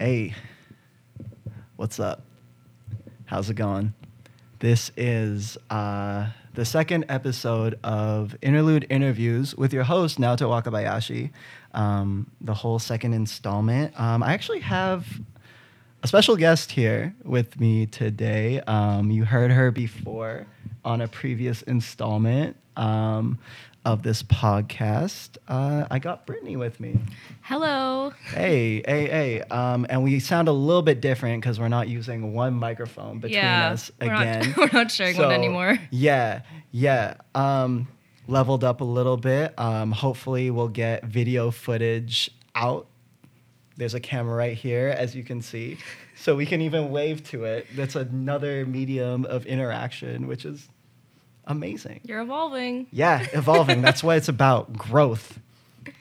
Hey, what's up? How's it going? This is uh, the second episode of Interlude Interviews with your host, Naoto Wakabayashi. Um, the whole second installment. Um, I actually have a special guest here with me today. Um, you heard her before on a previous installment um, of this podcast. Uh, I got Brittany with me. Hello. Hey, hey, hey. Um, and we sound a little bit different because we're not using one microphone between yeah, us we're again. Not, we're not sharing So, one anymore. Yeah, yeah. Um, leveled up a little bit. Um, hopefully, we'll get video footage out. There's a camera right here, as you can see. So we can even wave to it. That's another medium of interaction, which is amazing. You're evolving. Yeah, evolving. That's what it's about growth,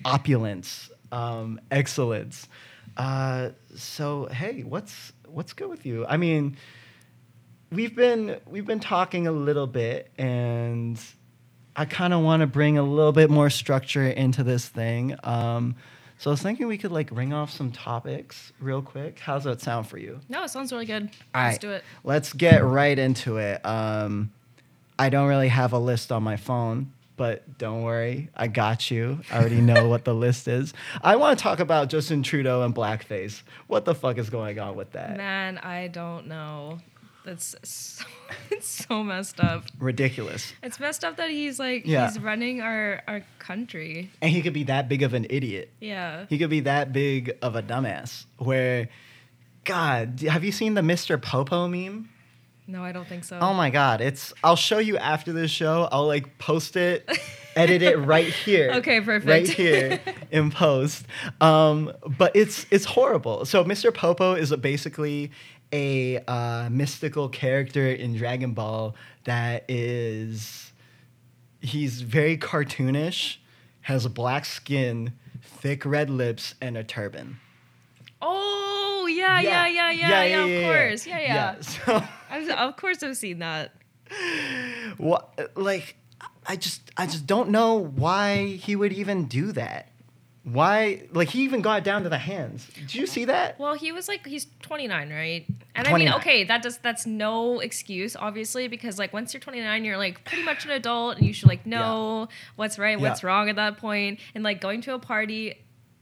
opulence, um, excellence. Uh, so, hey, what's what's good with you? I mean, we've been we've been talking a little bit, and I kind of want to bring a little bit more structure into this thing. Um, so I was thinking we could like ring off some topics real quick. How's that sound for you? No, it sounds really good. All Let's right, do it. Let's get right into it. Um, I don't really have a list on my phone, but don't worry, I got you. I already know what the list is. I want to talk about Justin Trudeau and blackface. What the fuck is going on with that? Man, I don't know. That's so, it's so messed up. Ridiculous. It's messed up that he's like Yeah. he's running our our country. And he could be that big of an idiot. Yeah. He could be that big of a dumbass. Where, God, have you seen the Mr. Popo meme? No, I don't think so. Oh my god, it's I'll show you after this show. I'll like post it, edit it right here. Okay, perfect. Right here in post. Um, but it's it's horrible. So Mr. Popo is a, basically a uh, mystical character in Dragon Ball that is he's very cartoonish, has black skin, thick red lips, and a turban. Oh Oh, yeah, yeah, yeah, yeah, yeah, of course. Yeah, yeah. So I've, of course I've seen that. what like i just i just don't know why he would even do that. Why like he even got down to the hands. Did you see that? Well, he was like he's 29, right? And I mean, okay, that does that's no excuse, obviously, because like once you're 29, you're like pretty much an adult, and you should like know what's right, what's wrong at that point, and like going to a party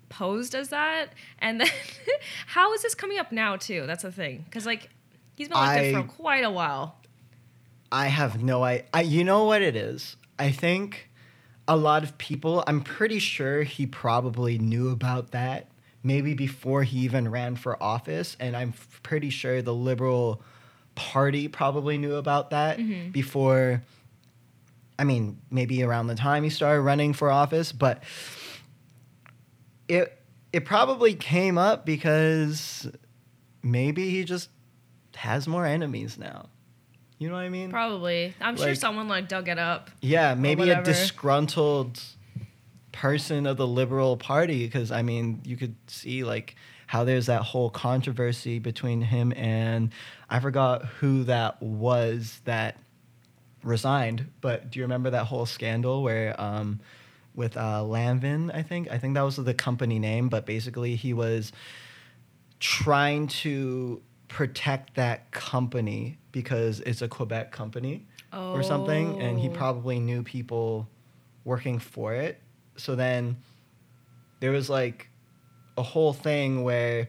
posed as that, and then how is this coming up now too? That's the thing, because like he's been like I- for quite a while. i have no I, I you know what it is? I think a lot of people i'm pretty sure he probably knew about that maybe before he even ran for office. And i'm pretty sure the liberal party probably knew about that mm-hmm. before I mean, maybe around the time he started running for office, but it it probably came up because maybe he just has more enemies now. You know what I mean? Probably, I'm sure someone like dug it up. yeah, maybe a disgruntled person of the liberal party because I mean, you could see like how there's that whole controversy between him and I forgot who that was that resigned, but do you remember that whole scandal where um with uh Lavalin, I think? I think that was the company name, but basically he was trying to protect that company because it's a Quebec company or something, and he Oh. probably knew people working for it. So then there was like a whole thing where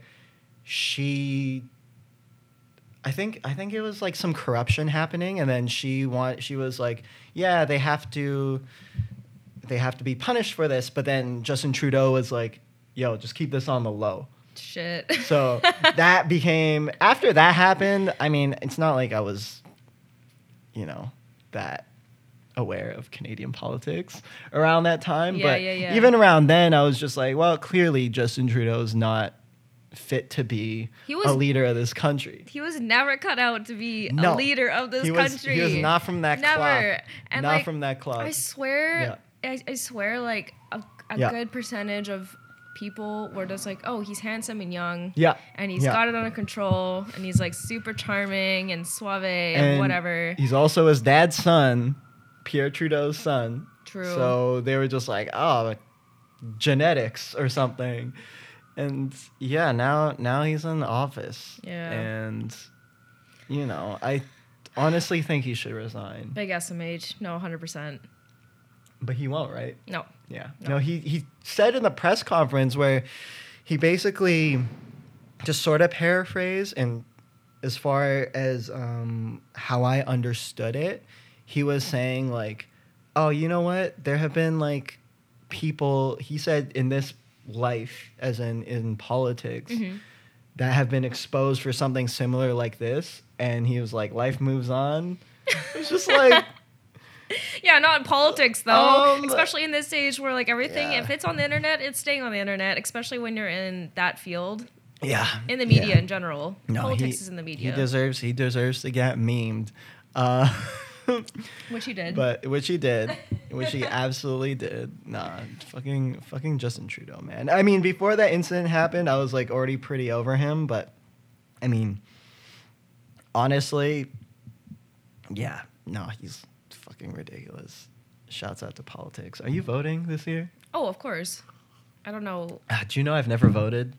she I think I think it was like some corruption happening and then she want she was like, "Yeah, they have to they have to be punished for this." But then Justin Trudeau was like, "Yo, just keep this on the low." Shit. So that became after that happened. I mean, it's not like I was, you know, that aware of Canadian politics around that time. Yeah, but yeah, yeah. even around then, I was just like, well, clearly Justin Trudeau is not fit to be was- a leader of this country. he was never cut out to be No. a leader of this he was, country. He was not from that Never. cloth. And not like, from that cloth. I swear, I, I swear, like a, a Yeah. good percentage of people were just like, oh, he's handsome and young. yeah. And he's yeah. got it under control, and he's like super charming and suave and, And whatever. He's also his dad's son, Pierre Trudeau's son. True. So they were just like, oh, genetics or something. and yeah, now now he's in office. Yeah. And you know, I honestly think he should resign. Big SMH. No, 100%. But he won't, right? No. Yeah. No. No, he he said in the press conference where he basically just sort of paraphrase and as far as um, how I understood it, he was saying like, "Oh, you know what? There have been like people." He said in this life, as in in politics, Mhm. that have been exposed for something similar like this, and he was like, "Life moves on." It's just like. Yeah, not in politics though. Um, especially in this age where like everything, yeah. if it's on the internet, it's staying on the internet. Especially when you're in that field, Yeah. in the media yeah. in general. No, politics he- is in the media, He deserves he deserves to get memed. Uh, which he did. but which he did. Which he absolutely did. Nah, fucking fucking Justin Trudeau, man. I mean, before that incident happened, I was like already pretty over him, but I mean honestly, yeah, no, he's fucking ridiculous. Shouts out to politics. Are you voting this year? oh, of course. I don't know. Ah, do you know I've never voted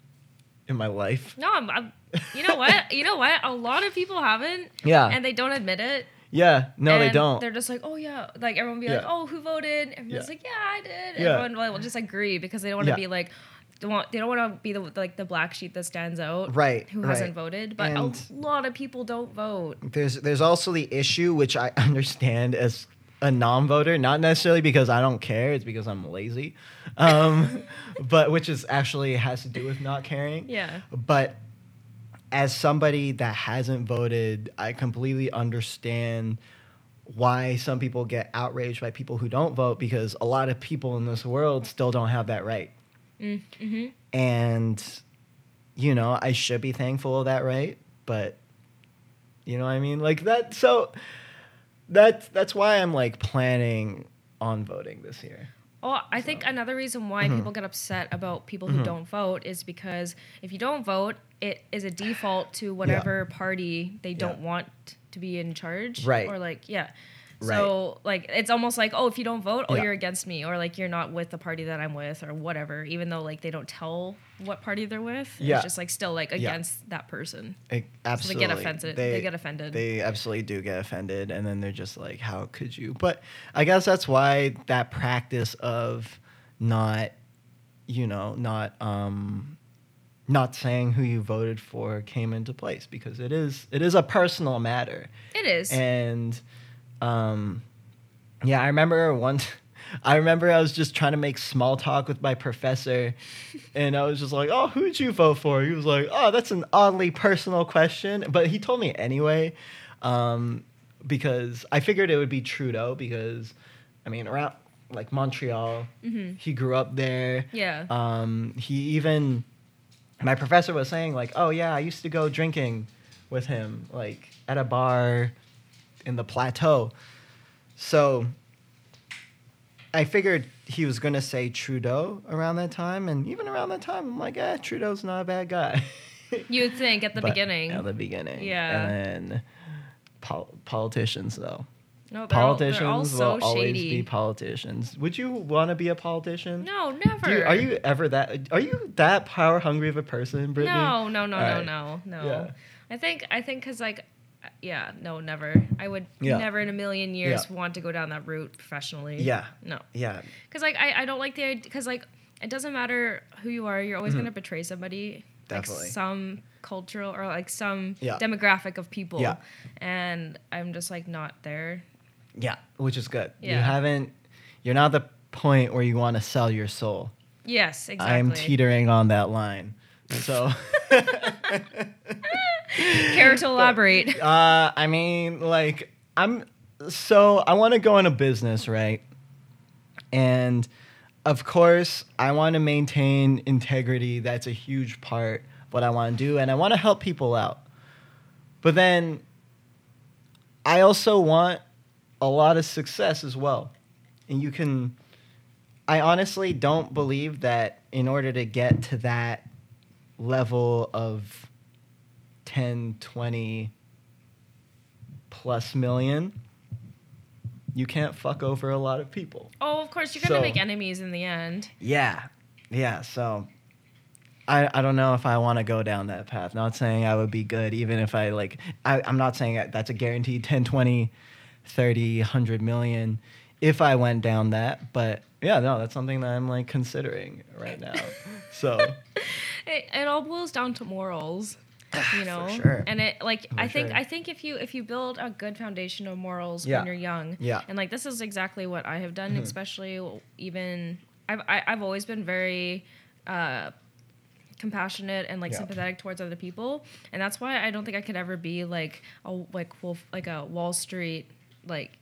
in my life? No, I'm, I'm. You know what? you know what? A lot of people haven't, Yeah. and they don't admit it. yeah. No, they don't. They're just like, oh yeah, like everyone be like, oh, who voted? Everyone's Yeah. like, yeah, I did. Yeah. Everyone will just agree because they don't want to Yeah. be like, they want they don't want to be the like the black sheep that stands out, Right, Who right. hasn't voted? But And- a lot of people don't vote. there's there's also the issue which I understand as a non-voter, not necessarily because I don't care, it's because I'm lazy, um, but which is actually has to do with not caring. Yeah. But as somebody that hasn't voted, I completely understand why some people get outraged by people who don't vote because a lot of people in this world still don't have that right. Mm-hmm. And you know, I should be thankful of that right, but you know what I mean? Like that so that's that's why I'm like planning on voting this year. Well, I think another reason why Mm-hmm. people get upset about people who don't vote is because if you don't vote, it is a default to whatever party they don't Yeah. want to be in charge. Right. Or like, yeah. Right. So like it's almost like, oh, if you don't vote, oh Yeah. you're against me, or like you're not with the party that I'm with, or whatever. Even though like they don't tell what party they're with, Yeah. it's just like still like Yeah. against that person. I- So absolutely. they get offended. They, get offended. They absolutely do get offended, and then they're just like, "How could you?" But I guess that's why that practice of not, you know, not um, not saying who you voted for came into place because it is it is a personal matter, it is. and um, yeah, I remember once. I remember I was just trying to make small talk with my professor, and I was just like, "Oh, who'd you vote for?" He was like, "Oh, that's an oddly personal question," but he told me anyway, um, because I figured it would be Trudeau because, I mean, around like Montreal, he grew up there. yeah. Um, he even, my professor was saying like, "Oh yeah, I used to go drinking with him like at a bar in the plateau." So I figured he was gonna say Trudeau around that time, and even around that time, I'm like, "Eh, Trudeau's not a bad guy." you would think at the But- beginning. At the beginning. Yeah. And then pol- politicians though. no, all, Politicians they're all so will always shady. be politicians. Would you want to be a politician? no, never. You, are you ever that? Are you that power hungry of a person, Brittany? No, no, no, All no, right. no, no. Yeah. I think I think because like, yeah, no, never. I would Yeah. never in a million years Yeah. want to go down that route professionally. Yeah. No, Yeah. because like I, I don't like the idea because like it doesn't matter who you are, you're always gonna betray somebody. Mm-hmm. Definitely. Like some cultural or like some Yeah. demographic of people. Yeah. And I'm just like not there. Yeah. Which is good. Yeah. You haven't. You're not the point where you want to sell your soul. Yes, exactly. I'm teetering on that line. So. Care to elaborate? Uh, I mean, like, I'm so I want to go into business, right? And of course, I want to maintain integrity. That's a huge part of what I want to do, and I want to help people out. But then, I also want a lot of success as well. And you can, I honestly don't believe that in order to get to that level of 10, 20 plus million, you can't fuck over a lot of people. oh, of course you're gonna make enemies in the end. Yeah. Yeah. So I, I don't know if I want to go down that path. Not saying I would be good, even if I like, I, I'm not saying that's a guaranteed 10, 20, 30, 100 million if I went down that. But yeah, no, that's something that I'm like considering right now. so It, it all boils down to morals. You know, sure. and it like I think sure. I think if you if you build a good foundation of morals Yeah. when you're young, Yeah. and like this is exactly what I have done, Mhm. especially even I've I, I've always been very uh, compassionate and like Yeah. sympathetic towards other people, and that's why I don't think I could ever be like a like wolf like a Wall Street like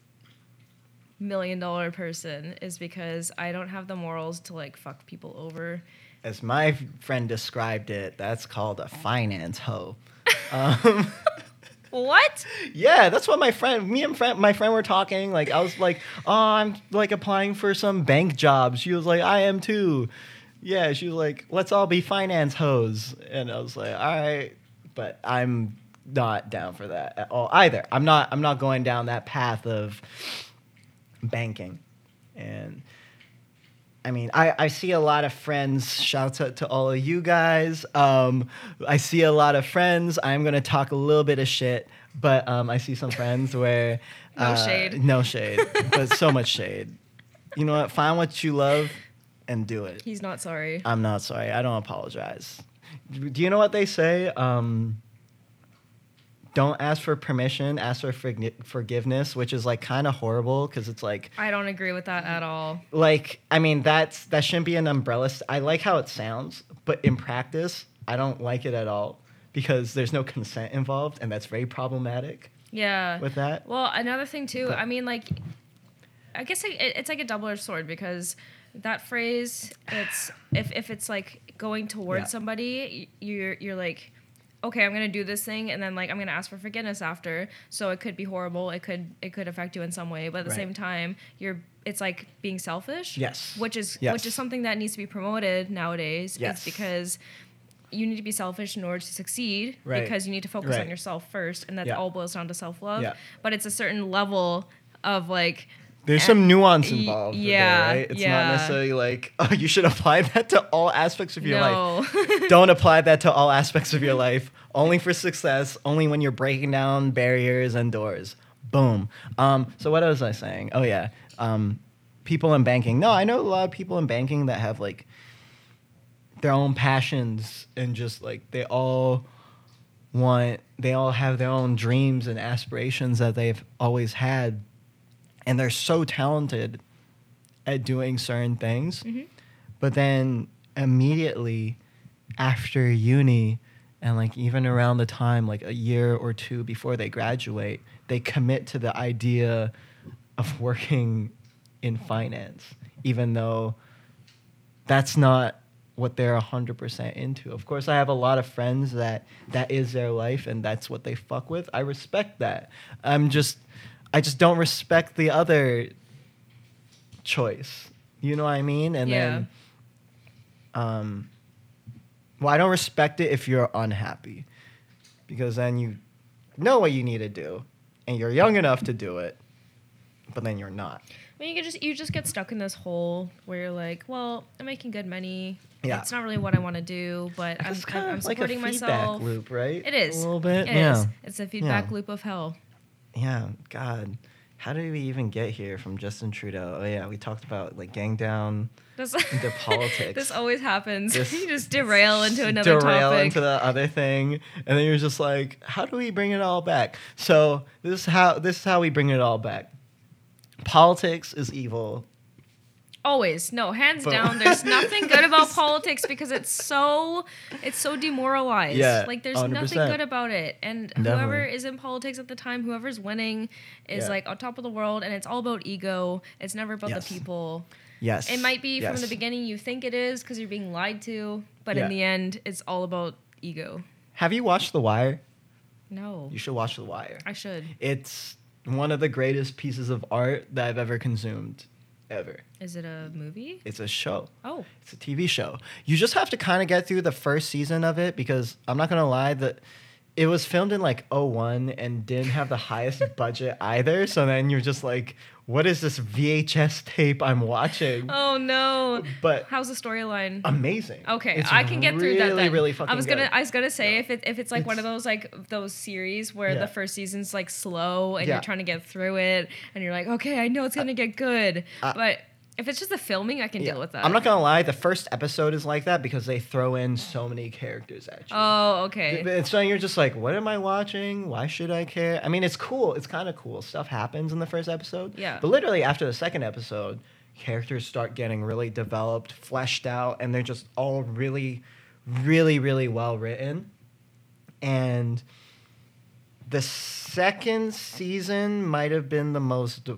million dollar person is because I don't have the morals to like fuck people over. As my friend described it, that's called a finance hoe. Um, What? Yeah, that's what my friend, me and friend, my friend were talking. Like, I was like, "Oh, I'm like applying for some bank job." She was like, "I am too." Yeah, she was like, "Let's all be finance hoes," and I was like, "All right," but I'm not down for that at all either. I'm not. I'm not going down that path of banking, and I mean, I, I see a lot of friends. Shouts out to all of you guys. Um, I see a lot of friends. I'm gonna talk a little bit of shit, but um, I see some friends where No uh, shade. no shade, but so much shade. You know what? Find what you love and do it. He's not sorry. I'm not sorry. I don't apologize. Do you know what they say? Um, don't ask for permission. Ask for forgi- forgiveness, which is like kind of horrible because it's like I don't agree with that at all. like i mean that's that shouldn't be an umbrella st- i like how it sounds but in practice i don't like it at all because there's no consent involved and that's very problematic Yeah. with that Well, another thing too. But- I mean, like, I guess it, it's like a double-edged sword because that phrase, it's if if it's like going towards Yeah. somebody, you're you're like, okay, I'm gonna do this thing, and then like I'm gonna ask for forgiveness after. So it could be horrible. It could it could affect you in some way, but at the Right. same time, you're it's like being selfish. Yes. Which is Yes. which is something that needs to be promoted nowadays. Yes. It's because. You need to be selfish in order to succeed Right. because you need to focus on yourself first, and that Yeah. all boils down to self love Yeah. but it's a certain level of like there's Eh, some nuance involved it, yeah, right? It's yeah. not necessarily like oh you should apply that to all aspects of your life. Don't apply that to all aspects of your life. Only for success only when you're breaking down barriers and doors. Boom. Um, so what was i saying? Oh yeah. Um, people in banking. No i know a lot of people in banking that have like their own passions and just like they all want they all have their own dreams and aspirations that they've always had and they're so talented at doing certain things. Mhm. but then immediately after uni and like even around the time like a year or two before they graduate they commit to the idea of working in finance even though that's not what they're 100% into. Of course i have a lot of friends that that is their life and that's what they fuck with. I respect that. I'm just i just don't respect the other choice you know what i mean and Yeah. then um well i don't respect it if you're unhappy because then you know what you need to do and you're young enough to do it but then you're not I mean, you just you just get stuck in this hole where you're like, well, I'm making good money. Yeah. It's not really what I want to do, but I'm, I'm, kind I'm of like a supporting feedback myself. loop right It is a little bit It yeah is. It's a feedback Yeah. loop of hell. Yeah god how did we even get here from justin trudeau oh yeah we talked about like gang down This, Into politics. this always happens. This- you just derail into another derail topic. into the other thing and then you're just like how do we bring it all back so this is how this is how we bring it all back politics is evil Always. No, hands Boom. down. There's nothing good about politics because it's so it's so demoralized. Yeah, Like there's nothing 100%. good about it. And whoever is in politics at the time, whoever's winning is Yeah. like on top of the world and it's all about ego. It's never about Yes. the people. yes It might be from the beginning you think it is because you're being lied to, but Yeah. in the end it's all about ego. have you watched the wire No. you should watch the wire I should. it's one of the greatest pieces of art that i've ever consumed ever Is it a movie? it's a show Oh. It's a TV show. You just have to kind of get through the first season of it because I'm not gonna lie that it was filmed in like 01 and didn't have the highest budget either. So then you're just like, what is this VHS tape I'm watching? Oh no. But How's the storyline? amazing. Okay, It's I can get through that. Really, Then. really fucking I was gonna, good. I was gonna say Yeah. if it, if it's like one of those like those series where Yeah. the first season's like slow and Yeah. you're trying to get through it and you're like, okay, I know it's gonna get good, uh, but if it's just the filming, I can deal with that. I'm not gonna lie, the first episode is like that because they throw in so many characters at you. Oh, okay. It's so you're just like, what am I watching? Why should I care? I mean, it's cool. It's kind of cool. Stuff happens in the first episode. Yeah. But literally after the second episode, characters start getting really developed, fleshed out, and they're just all really, really, really well written. And the second season might have been the most,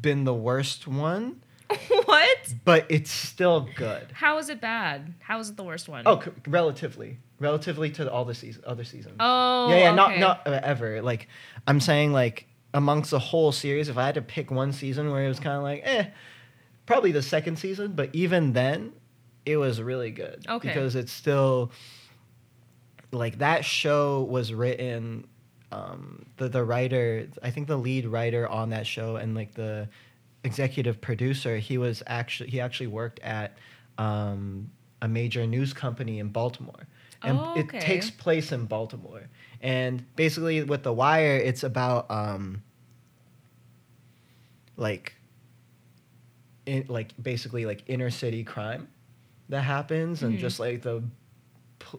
been the worst one, what? but it's still good. How is it bad? How is it the worst one? Oh, c- relatively, relatively to all the season, other seasons. Oh, yeah, yeah, not okay. not uh, ever. Like I'm saying, like amongst the whole series, if I had to pick one season where it was kind of like, eh, probably the second season. But even then, it was really good. Okay. Because it's still like that show was written. Um, the the writer, I think the lead writer on that show, and like the executive producer, he was actually he actually worked at um, a major news company in Baltimore, and Oh, it takes place in Baltimore. And basically, with The Wire, it's about um, like, in, like basically like inner city crime that happens, and Mhm. just like the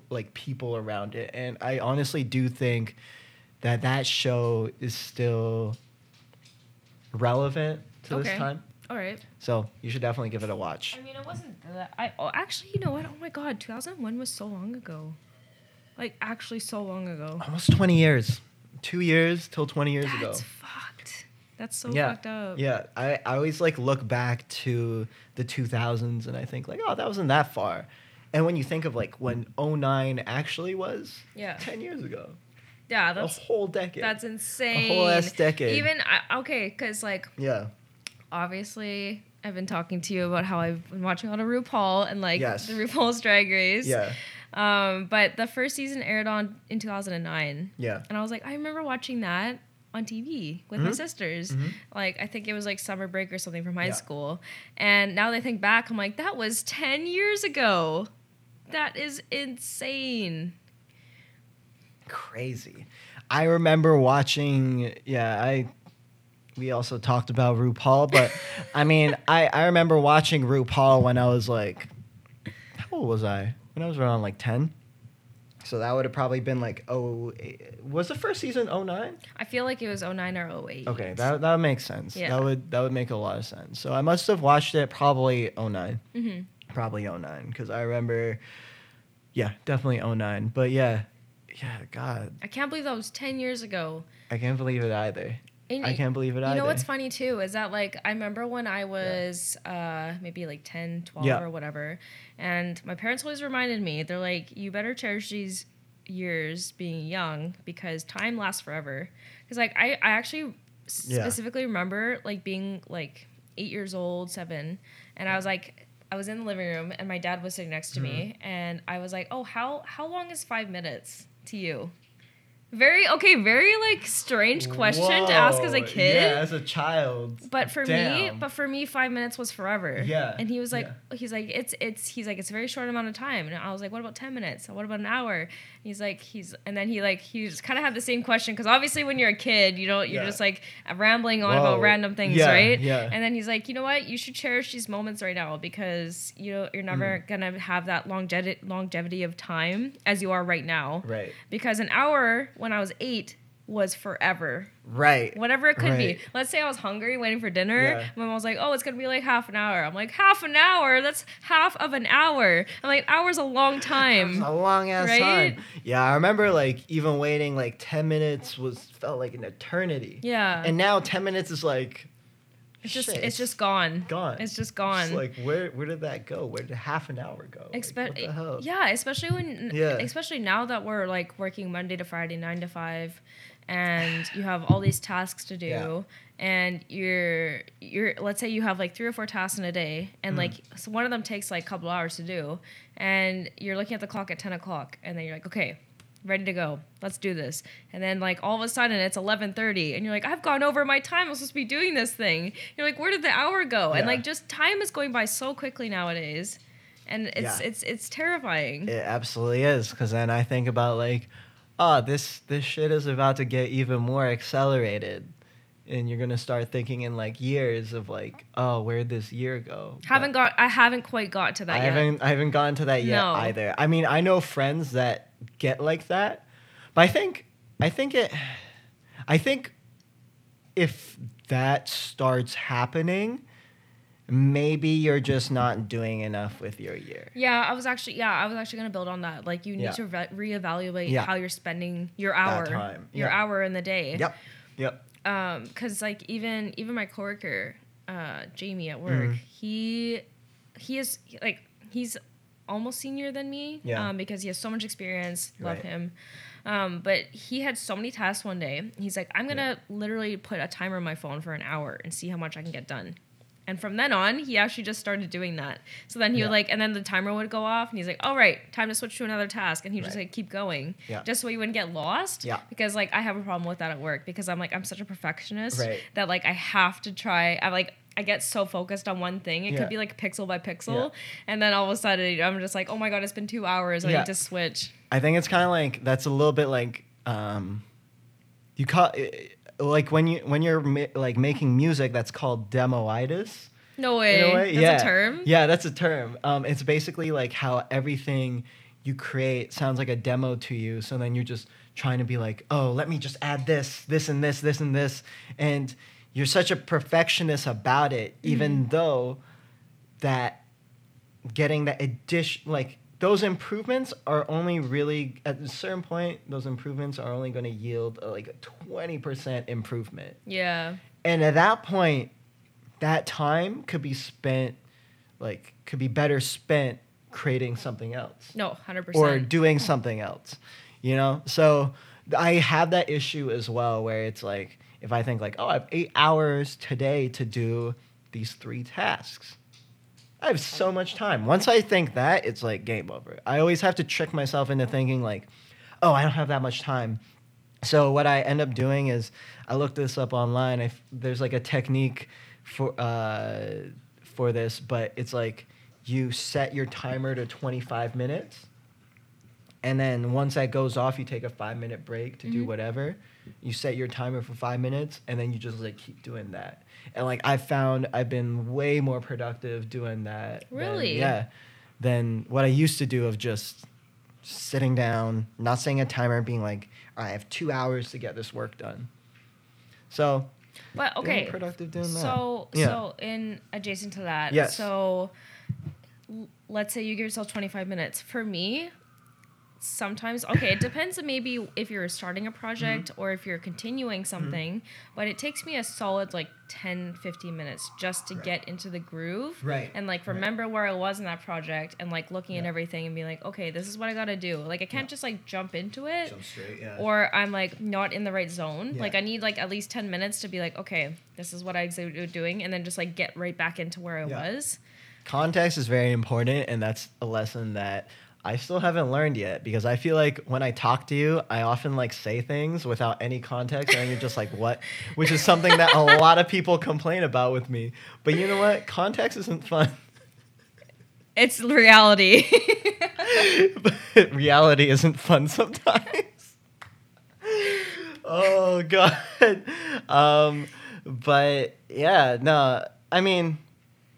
like people around it. And I honestly do think that that show is still relevant to Okay. this time. All right. So you should definitely give it a watch. I mean, it wasn't that. I oh, actually, you know what? Oh my god, 2001 was so long ago. Like actually, so long ago. Almost 20 years. Two years till 20 years ago. That's fucked. That's so yeah. fucked up. Yeah. I, I always like look back to the 2000s and I think like, oh, that wasn't that far. And when you think of like when 09 actually was, Yeah. 10 years ago. Yeah, that's a whole decade. that's insane. A whole ass decade. Even I, okay, because like yeah. Obviously I've been talking to you about how I've been watching a lot of RuPaul and like Yes. the RuPaul's Drag Race. Yeah. Um, but the first season aired on in 2009, Yeah. and I was like, I remember watching that on TV with my Mhm. sisters. Mhm. Like I think it was like summer break or something from high Yeah. school. And now that I think back, I'm like, that was 10 years ago. That is insane. Crazy. I remember watching, yeah, I we also talked about RuPaul, but I mean, I, I remember watching RuPaul when I was like, how old was I? When I was around like 10. So that would have probably been like, oh, was the first season 09? I feel like it was 09 or 08. Okay, that, that makes sense. Yeah. That would that would make a lot of sense. So I must have watched it probably 9 hmm Probably 09 because I remember, yeah, definitely 09. But yeah, yeah, God, I can't believe that was 10 years ago. I can't believe it either. And I can't believe it You either. know what's funny too is that like I remember when I was uh maybe like 10, 12 Yeah. or whatever and my parents always reminded me they're like you better cherish these years being young because time lasts forever. Cuz like I I actually Yeah. specifically remember like being like 8 years old, 7 and I was like I was in the living room and my dad was sitting next to me Mm-hmm. and I was like, "Oh, how how long is 5 minutes to you?" Very okay, very like strange question to ask as a kid. Yeah, as a child. But for me, but for me, five minutes was forever. Yeah, And he was like, yeah. he's like, it's it's he's like, it's a very short amount of time. And I was like, what about ten minutes? What about an hour? He's like, he's and then he like he just kind of had the same question because obviously when you're a kid, you don't you're Yeah. just like rambling on Whoa. about random things, Yeah, right? yeah. And then he's like, you know what? You should cherish these moments right now because you know you're never Mm. gonna have that longevity longevity of time as you are right now. Right. Because an hour when I was eight was forever Right. whatever it could Right. be. Let's say I was hungry waiting for dinner. Yeah. My mom was like, "Oh, it's gonna be like half an hour." I'm like, "Half an hour? That's half of an hour." I'm like, "Hour's a long It's time." a long ass Right? time. Yeah, I remember like even waiting like ten minutes was felt like an eternity. Yeah, And now ten minutes is like it's just shit, it's just gone. gone. It's just gone. It's like where where did that go? Where did half an hour go? Like, Expe- what the hell? Yeah, especially when Yeah. especially now that we're like working Monday to Friday, nine to five, and you have all these tasks to do, Yeah. and you're you're let's say you have like three or four tasks in a day, and Mm. like so one of them takes like a couple hours to do, and you're looking at the clock at ten o'clock, and then you're like, okay, ready to go. Let's do this. And then like all of a sudden it's 11:30 and you're like I've gone over my time. I'm supposed to be doing this thing. You're like where did the hour go? And like just time is going by so quickly nowadays. And it's Yeah. it's it's terrifying. It absolutely is, because then I think about like, oh, this this shit is about to get even more accelerated, and you're gonna start thinking in like years of like, oh, where'd this year go? haven't But got I haven't quite got to that yet. I yet. haven't I haven't gotten to that yet No. either. I mean, I know friends that get like that, but I think I think it, I think if that starts happening, maybe you're just not doing enough with your year. Yeah, I was actually yeah, I was actually gonna build on that. Like you need Yeah. to re- reevaluate Yeah. how you're spending your hour, your yeah. hour in the day. Yep. Yep. Um, cause like even even my coworker, uh, Jamie at work, Mhm. he he is like he's almost senior than me. Yeah. Um, because he has so much experience. Love Right. him. Um, but he had so many tasks one day. He's like, I'm gonna literally put a timer on my phone for an hour and see how much I can get done. And from then on, he actually just started doing that. So then he Yeah. would like, and then the timer would go off, and he's like, "All right, time to switch to another task," and he would just like keep going, Yeah. just so he wouldn't get lost. Yeah. Because like I have a problem with that at work because I'm like I'm such a perfectionist Right. that like I have to try. I like I get so focused on one thing. It Yeah. could be like pixel by pixel, Yeah. and then all of a sudden I'm just like, oh my god, it's been two hours. I need to switch. I think it's kind of like that's a little bit like um, you call like when you when you're ma- like making music that's called demoitis. No in way. a way. That's yeah. a term. Yeah, that's a term. Um, it's basically like how everything you create sounds like a demo to you. So then you're just trying to be like, oh, let me just add this, this, and this, this, and this, and you're such a perfectionist about it, Mm-hmm. even though that getting that addition like those improvements are only really at a certain point those improvements are only going to yield uh, like a 20% improvement. Yeah. and at that point that time could be spent like could be better spent creating something else. No, 100% or doing something else you know? So i have that issue as well where it's like if i think like oh i have eight hours today to do these three tasks i have so much time. Once i think that it's like game over. I always have to trick myself into thinking like oh i don't have that much time. So what i end up doing is i looked this up online. I f there's like a technique for uh, for this but it's like you set your timer to 25 minutes and then once that goes off you take a five minute break to do Mhm. whatever you set your timer for five minutes and then you just like keep doing that and like i found i've been way more productive doing that than- Really? yeah than what i used to do of just sitting down not setting a timer being like i have two hours to get this work done so But okay. productive doing that So Yeah. so in adjacent to that, Yes. so let's say you give yourself 25 minutes. For me, sometimes okay, it depends on maybe if you're starting a project Mm-hmm. or if you're continuing something, but it takes me a solid like 10 15 minutes just to Right. get into the groove Right, and like right. remember where I was in that project and like looking at everything and be like, okay, this is what I got to do. Like I can't Yeah. just like jump into it jump straight yeah or I'm like not in the right zone. Yeah. Like I need like at least 10 minutes to be like, okay, this is what I was doing and then just like get right back into where I Yeah. was. context is very important and that's a lesson that i still haven't learned yet because i feel like when i talk to you i often like say things without any context and you're just like what? Which is something that a lot of people complain about with me. But you know what? Context isn't fun. It's reality. but reality isn't fun sometimes. Oh god. Um but yeah no i mean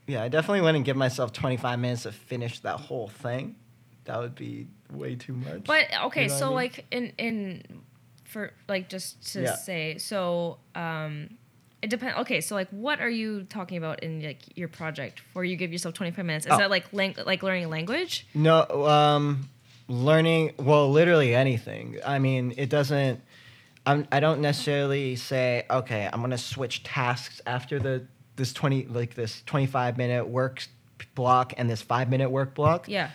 yeah i definitely wouldn't give myself 25 minutes to finish that whole thing that would be way too much but okay, You know so I mean? like in in for like just to Yeah. say, so um it depends. Okay, so like, what are you talking about in like your project where you give yourself twenty five minutes? Is Oh. that like lang- like learning a language? No, um, learning. Well, literally anything. I mean, it doesn't. I'm. I don't necessarily say, okay, I'm gonna switch tasks after the this twenty like this twenty five minute work block and this five minute work block. Yeah.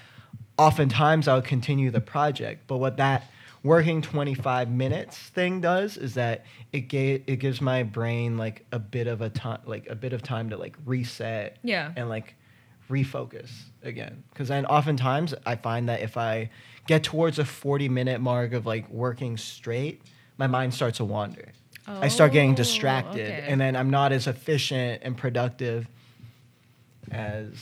Oftentimes, I'll continue the project, but what that working 25 minutes thing does is that it it gives my brain like a bit of a time like a bit of time to like reset Yeah. and like refocus again because then oftentimes i find that if i get towards a 40 minute mark of like working straight, my mind starts to wander. I start getting Oh, distracted, okay. and then I'm not as efficient and productive as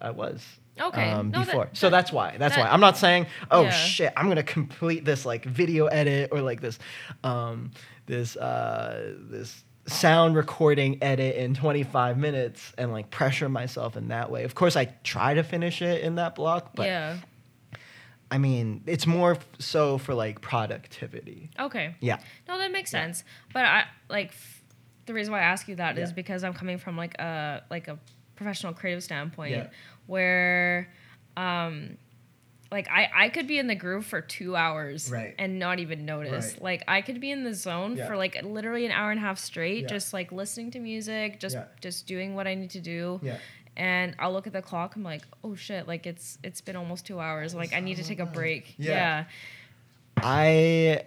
I was Okay. um, No, that- before. so that's why. That's that- why. I'm not saying, oh Yeah. shit, I'm gonna complete this like video edit or like this, um, this uh, this sound recording edit in 25 minutes and like pressure myself in that way. Of course, I try to finish it in that block, but yeah. I mean, it's more f- so for like productivity. Okay. Yeah. No, that makes sense. But I like f- the reason why I ask you that is Yeah. because I'm coming from like a like a professional creative standpoint Yeah. Where um like I, I could be in the groove for two hours Right. and not even notice. Right. Like I could be in the zone Yeah. for like literally an hour and a half straight, Yeah. just like listening to music, just Yeah. just doing what I need to do. Yeah. And I'll look at the clock. I'm like, oh shit! Like it's it's been almost two hours. Like I need to take a break. Yeah. yeah. I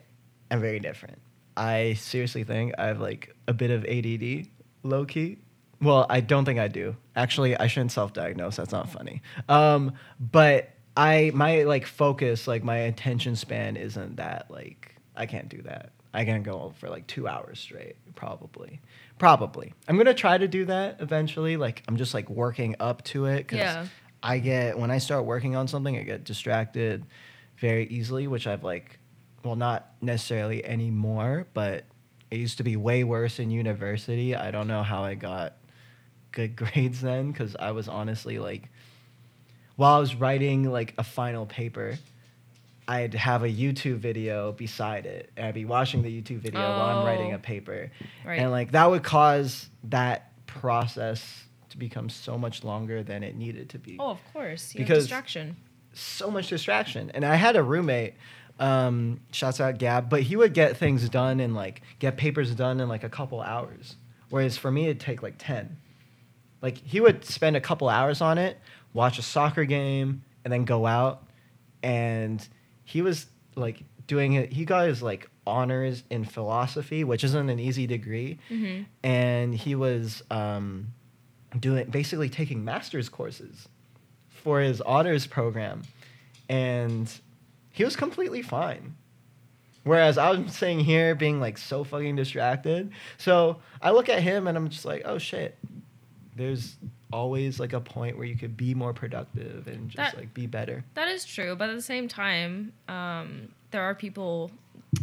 am very different. I seriously think I have like a bit of ADD, low key. Well, I don't think I do. Actually, I shouldn't self-diagnose. That's not funny. Um, but I my like focus, like my attention span isn't that like I can't do that. I can go for like two hours straight, probably. Probably. I'm gonna try to do that eventually. Like I'm just like working up to it. 'cause Yeah. I get when I start working on something, I get distracted very easily, which I've like, well, not necessarily anymore, but it used to be way worse in university. I don't know how I got good grades then, because I was honestly like, while I was writing like a final paper, I'd have a YouTube video beside it, and I'd be watching the YouTube video while I'm writing Oh. a paper, Right. and like that would cause that process to become so much longer than it needed to be Oh, of course. You Because- have distraction. so much distraction. And I had a roommate, um, shouts out Gab, but he would get things done and like get papers done in like a couple hours. Whereas for me, it'd take like 10. Like he would spend a couple hours on it, watch a soccer game, and then go out. And he was like doing it. He got his like honors in philosophy, which isn't an easy degree. Mm-hmm. And he was um, doing basically taking master's courses for his honors program, and he was completely fine. Whereas I'm sitting here being like so fucking distracted. So I look at him and I'm just like, oh shit. There's always like a point where you could be more productive and just That- like be better. That is true, but at the same time, um, there are people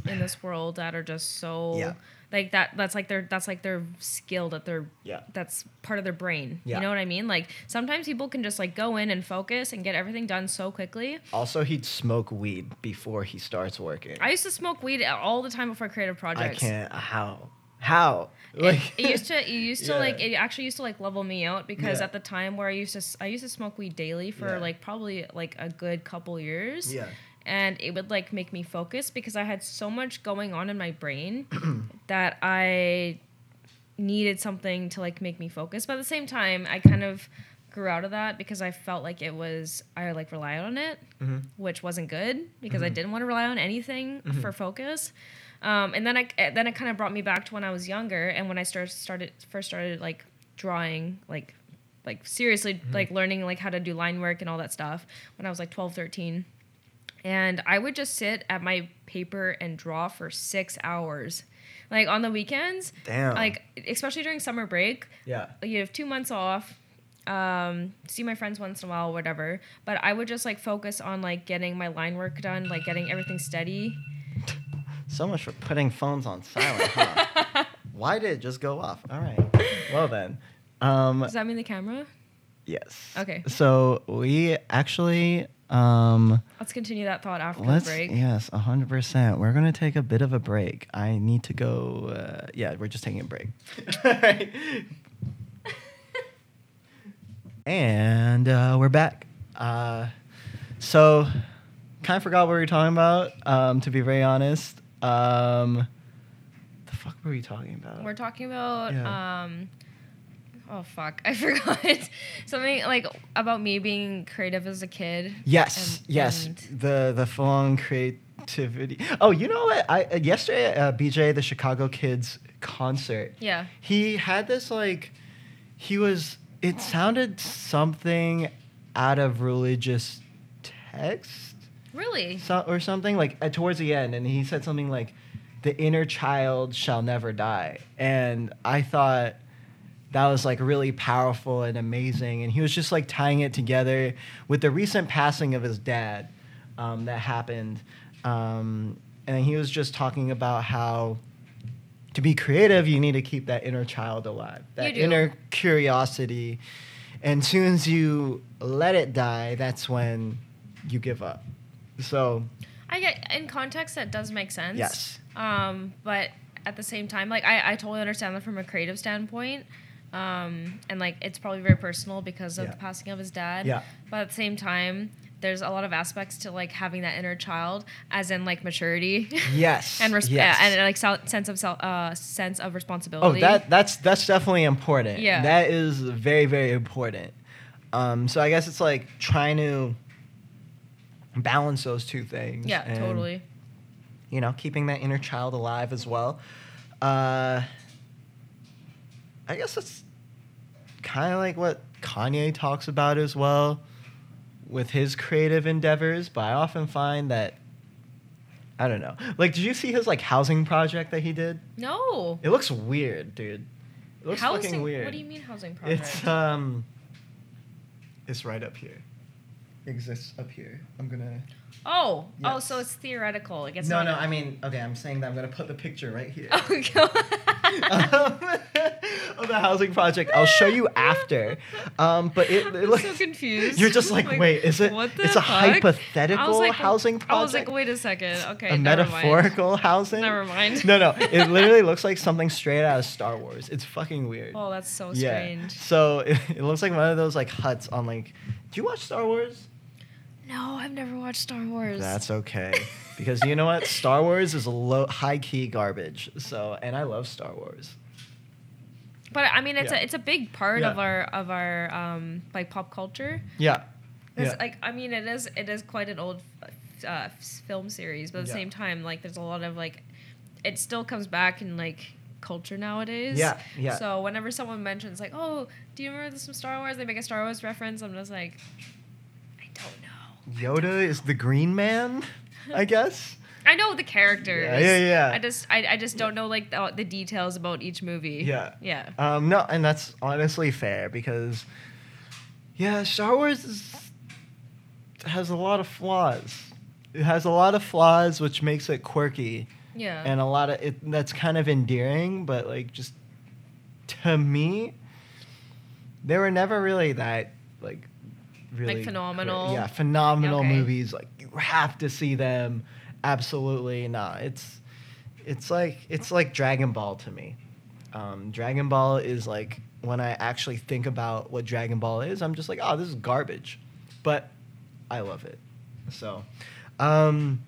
in this world that are just so Yeah. like that. That's like their that's like their skill that they're Yeah. that's part of their brain. Yeah. You know what I mean? Like sometimes people can just like go in and focus and get everything done so quickly. Also, he'd smoke weed before he starts working. I used to smoke weed all the time before creative projects. I can't. How? How? it, it used to it used to Yeah. like it actually used to like level me out because Yeah. at the time where I used to s- I used to smoke weed daily for Yeah. like probably like a good couple years. Yeah. And it would like make me focus because I had so much going on in my brain that I needed something to like make me focus. But at the same time, I kind of grew out of that because I felt like it was I like relied on it, Mhm. which wasn't good because I Mm-hmm. didn't want to rely on anything for focus. Um, and then I then it kind of brought me back to when I was younger and when I started started first started like drawing like like seriously Mm-hmm. like learning like how to do line work and all that stuff when I was like 12 13 and I would just sit at my paper and draw for 6 hours like on the weekends Damn. like especially during summer break Yeah. you have two months off um see my friends once in a while whatever but i would just like focus on like getting my line work done like getting everything steady So much for putting phones on silent, huh? Why did it just go off? All right. Well then. Um, does that mean the camera yes. Okay. So we actually um let's continue that thought after let's the break yes, hundred percent. We're gonna take a bit of a break. I need to go. Uh, yeah, we're just taking a break. Alright. and uh, we're back. Uh, so, kind of forgot what we were talking about. Um, to be very honest. Um, the fuck were we talking about? we're talking about Yeah. um oh fuck i forgot something like about me being creative as a kid Yes, and- yes. and- the the full on creativity. Oh, you know what? I uh, yesterday uh, BJ the Chicago Kid's concert. yeah He had this like he was it sounded something out of religious text Really? so, or something like uh, towards the end, and he said something like, "The inner child shall never die," and I thought that was like really powerful and amazing, and he was just like tying it together with the recent passing of his dad um, that happened, um, and he was just talking about how. To be creative, you need to keep that inner child alive, that inner curiosity, and soon as you let it die, that's when you give up. So I get in context that does make sense. Yes. Um, but at the same time, like I, I totally understand that from a creative standpoint. Um, and like it's probably very personal because of Yeah. the passing of his dad. Yeah. But at the same time, there's a lot of aspects to like having that inner child, as in like maturity. Yes. and res- yes. and like sel- sense of self, uh, sense of responsibility. oh, that that's that's definitely important. Yeah. That is very very important. Um, so I guess it's like trying to balance those two things. Yeah, and, totally. You know, keeping that inner child alive as well. Uh, I guess that's kind of like what Kanye talks about as well with his creative endeavors. But I often find that I don't know. Like, did you see his like housing project that he did? No. It looks weird, dude. It looks housing. fucking weird. What do you mean housing project? It's um, it's right up here. Exists up here. I'm gonna. oh, oh, so it's theoretical. It gets no, no. I mean, okay. I'm saying that I'm gonna put the picture right here. Oh um, of the housing project. I'll show you after. Um, but it, it so confused. You're just like, wait, is it? What the it's a fuck? hypothetical like, housing project. I was like, wait a second. Okay, a never mind. metaphorical housing. Never mind. No, no. It literally looks like something straight out of Star Wars. It's fucking weird. Oh, that's so yeah. strange. So it, it looks like one of those like huts on like. Do you watch Star Wars? No, I've never watched Star Wars. That's okay. Because you know what? Star Wars is a low, high key garbage. So, and I love Star Wars. But I mean, it's Yeah. a it's a big part Yeah. of our of our um like pop culture. Yeah. Yeah. like I mean, it is it is quite an old uh, film series, but at the same time, like there's a lot of like, it still comes back in like culture nowadays. Yeah, yeah. So whenever someone mentions like, oh, do you remember this from Star Wars? They make a Star Wars reference. I'm just like, I don't know. Yoda is the green man, I guess. I know the characters. Yeah, yeah, yeah. I just I, I just don't know like the, the details about each movie. Yeah. Yeah. Um, no, and that's honestly fair because, yeah, Star Wars is, has a lot of flaws. It has a lot of flaws, which makes it quirky, Yeah. and a lot of it that's kind of endearing. But like, just to me, they were never really that like really cra- phenomenal? yeah, phenomenal Okay. movies. Like you have to see them. Absolutely not. It's it's like it's like Dragon Ball to me. Um, Dragon Ball is like when I actually think about what Dragon Ball is, I'm just like, oh, this is garbage, but I love it. So, um,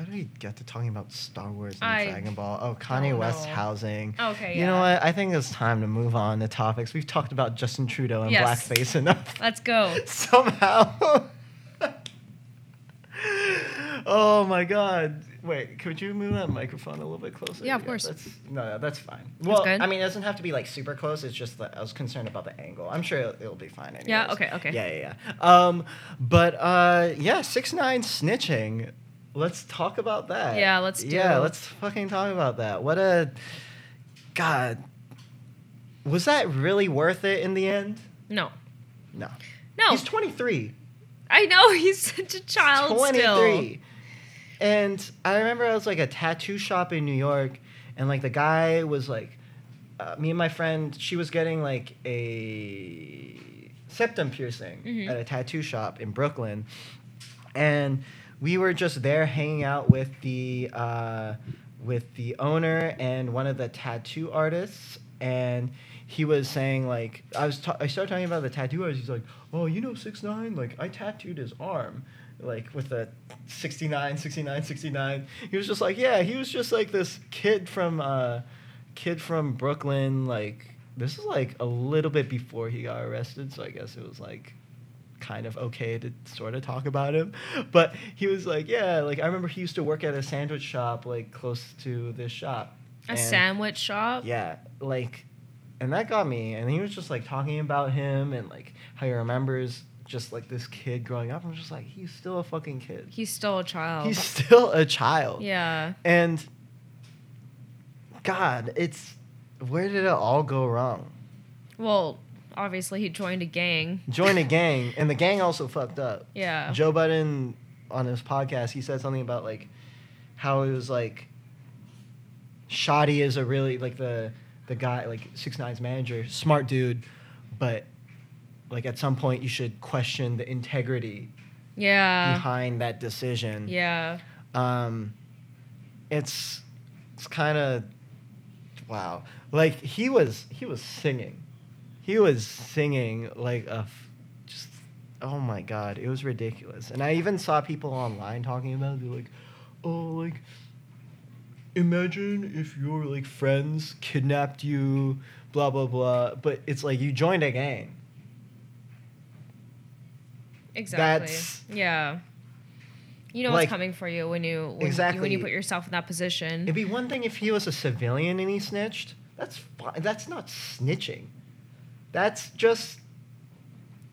how do we get to talking about Star Wars and I Dragon Ball? Oh, Kanye West know. housing. Okay, You know what? I think it's time to move on to topics. We've talked about Justin Trudeau and Yes. blackface enough Let's go. somehow. oh my god. Wait, could you move that microphone a little bit closer? Yeah, of course. That's, no, no, that's fine. Well, good? I mean, it doesn't have to be like super close. It's just that I was concerned about the angle. I'm sure it'll, it'll be fine. Anyways. Yeah, okay, okay. Yeah, yeah, yeah. Um, but uh, yeah, six nine snitching. Let's talk about that. Yeah, let's do Yeah, it. let's fucking talk about that. What a God. Was that really worth it in the end? No. No. No. He's 23. I know he's such a child 23. still. And I remember I was like a tattoo shop in New York, and like the guy was like, uh, me and my friend, she was getting like a septum piercing Mhm. at a tattoo shop in Brooklyn, and we were just there hanging out with the uh, with the owner and one of the tattoo artists, and he was saying like I was ta- I started talking about the tattoo artist. He's like, oh, you know, six nine, like I tattooed his arm. Like with a 69, 69, 69. He was just like, yeah, he was just like this kid from uh kid from Brooklyn, like this is like a little bit before he got arrested, so I guess it was like kind of okay to sort of talk about him. But he was like, yeah, like I remember he used to work at a sandwich shop like close to this shop. A And- sandwich shop. Yeah, like and that got me and he was just like talking about him and like how he remembers just like this kid growing up. I'm just like, he's still a fucking kid. He's still a child. He's still a child. yeah. And God, it's where did it all go wrong? Well, obviously he joined a gang. Join a gang, and the gang also fucked up. Yeah. Joe Budden on his podcast, he said something about like how it was like Shotti is a really like the the guy like Six Nine's manager, smart dude, but like at some point you should question the integrity Yeah. behind that decision. Yeah. Um, it's it's kind of wow. Like he was he was singing, he was singing like a f- just oh my god, it was ridiculous. And I even saw people online talking about it. They're like, oh like. Imagine if your like friends kidnapped you, blah blah blah. But it's like you joined a gang. Exactly. That's- yeah. You know Like- what's coming for you when you when, Exactly. when you put yourself in that position. It'd be one thing if he was a civilian and he snitched. That's fi- that's not snitching. That's just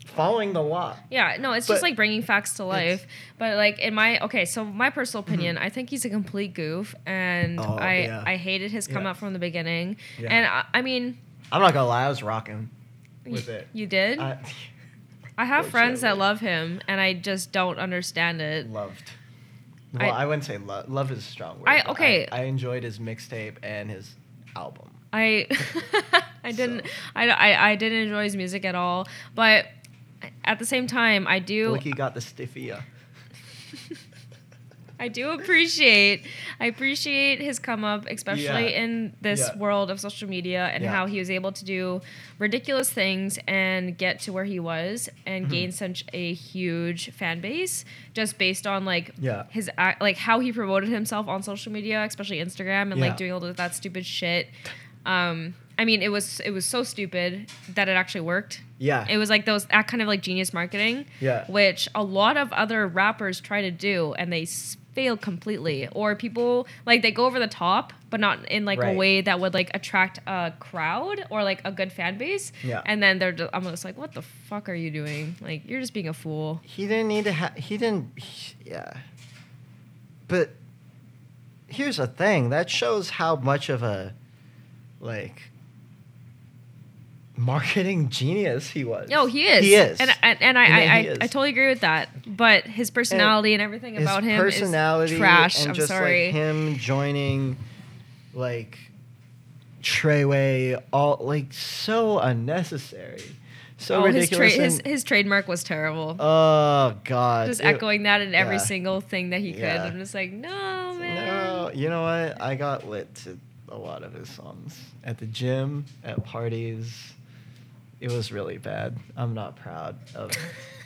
following the law. Yeah, no, it's But just like bringing facts to life. But like in my okay, so my personal opinion, I think he's a complete goof, and Mm-hmm. Oh, I yeah. I hated his come Yeah. out from the beginning. Yeah. And I, I mean, I'm not gonna lie, I was rocking with it. You did. I I have friends that love him, and I just don't understand it. loved. Well, I- I, wouldn't say love. Love is a strong word. I- okay. I, enjoyed his mixtape and his album. I I didn't So. I, I I didn't enjoy his music at all, but at the same time, I do he got the stiffia. I do appreciate I appreciate his come up, especially Yeah. in this Yeah. world of social media and Yeah. how he was able to do ridiculous things and get to where he was and Mm-hmm. gain such a huge fan base just based on like Yeah. his like how he promoted himself on social media, especially Instagram and like doing all of that stupid shit. Um, I mean, it was it was so stupid that it actually worked. Yeah. It was like those that kind of like genius marketing, Yeah. which a lot of other rappers try to do and they fail completely. Or people like they go over the top, but not in like a way that would like attract a crowd or like a good fan base. Yeah. And then they're just, I'm just like, what the fuck are you doing? Like you're just being a fool. he didn't need to have he didn't he- yeah but here's the thing that shows how much of a like marketing genius he was No, he is. he is and and, and I And I, I. I totally agree with that. But his personality and, everything his about him personality is trash. and I'm just sorry. like him joining like Treyway all like so unnecessary so oh, his, tra- ridiculous his his trademark was terrible. oh god just It- echoing that in every yeah. single thing that he could. Yeah. I'm just like, no, man. No, you know what? I got lit to a lot of his songs at the gym, at parties. It was really bad. I'm not proud of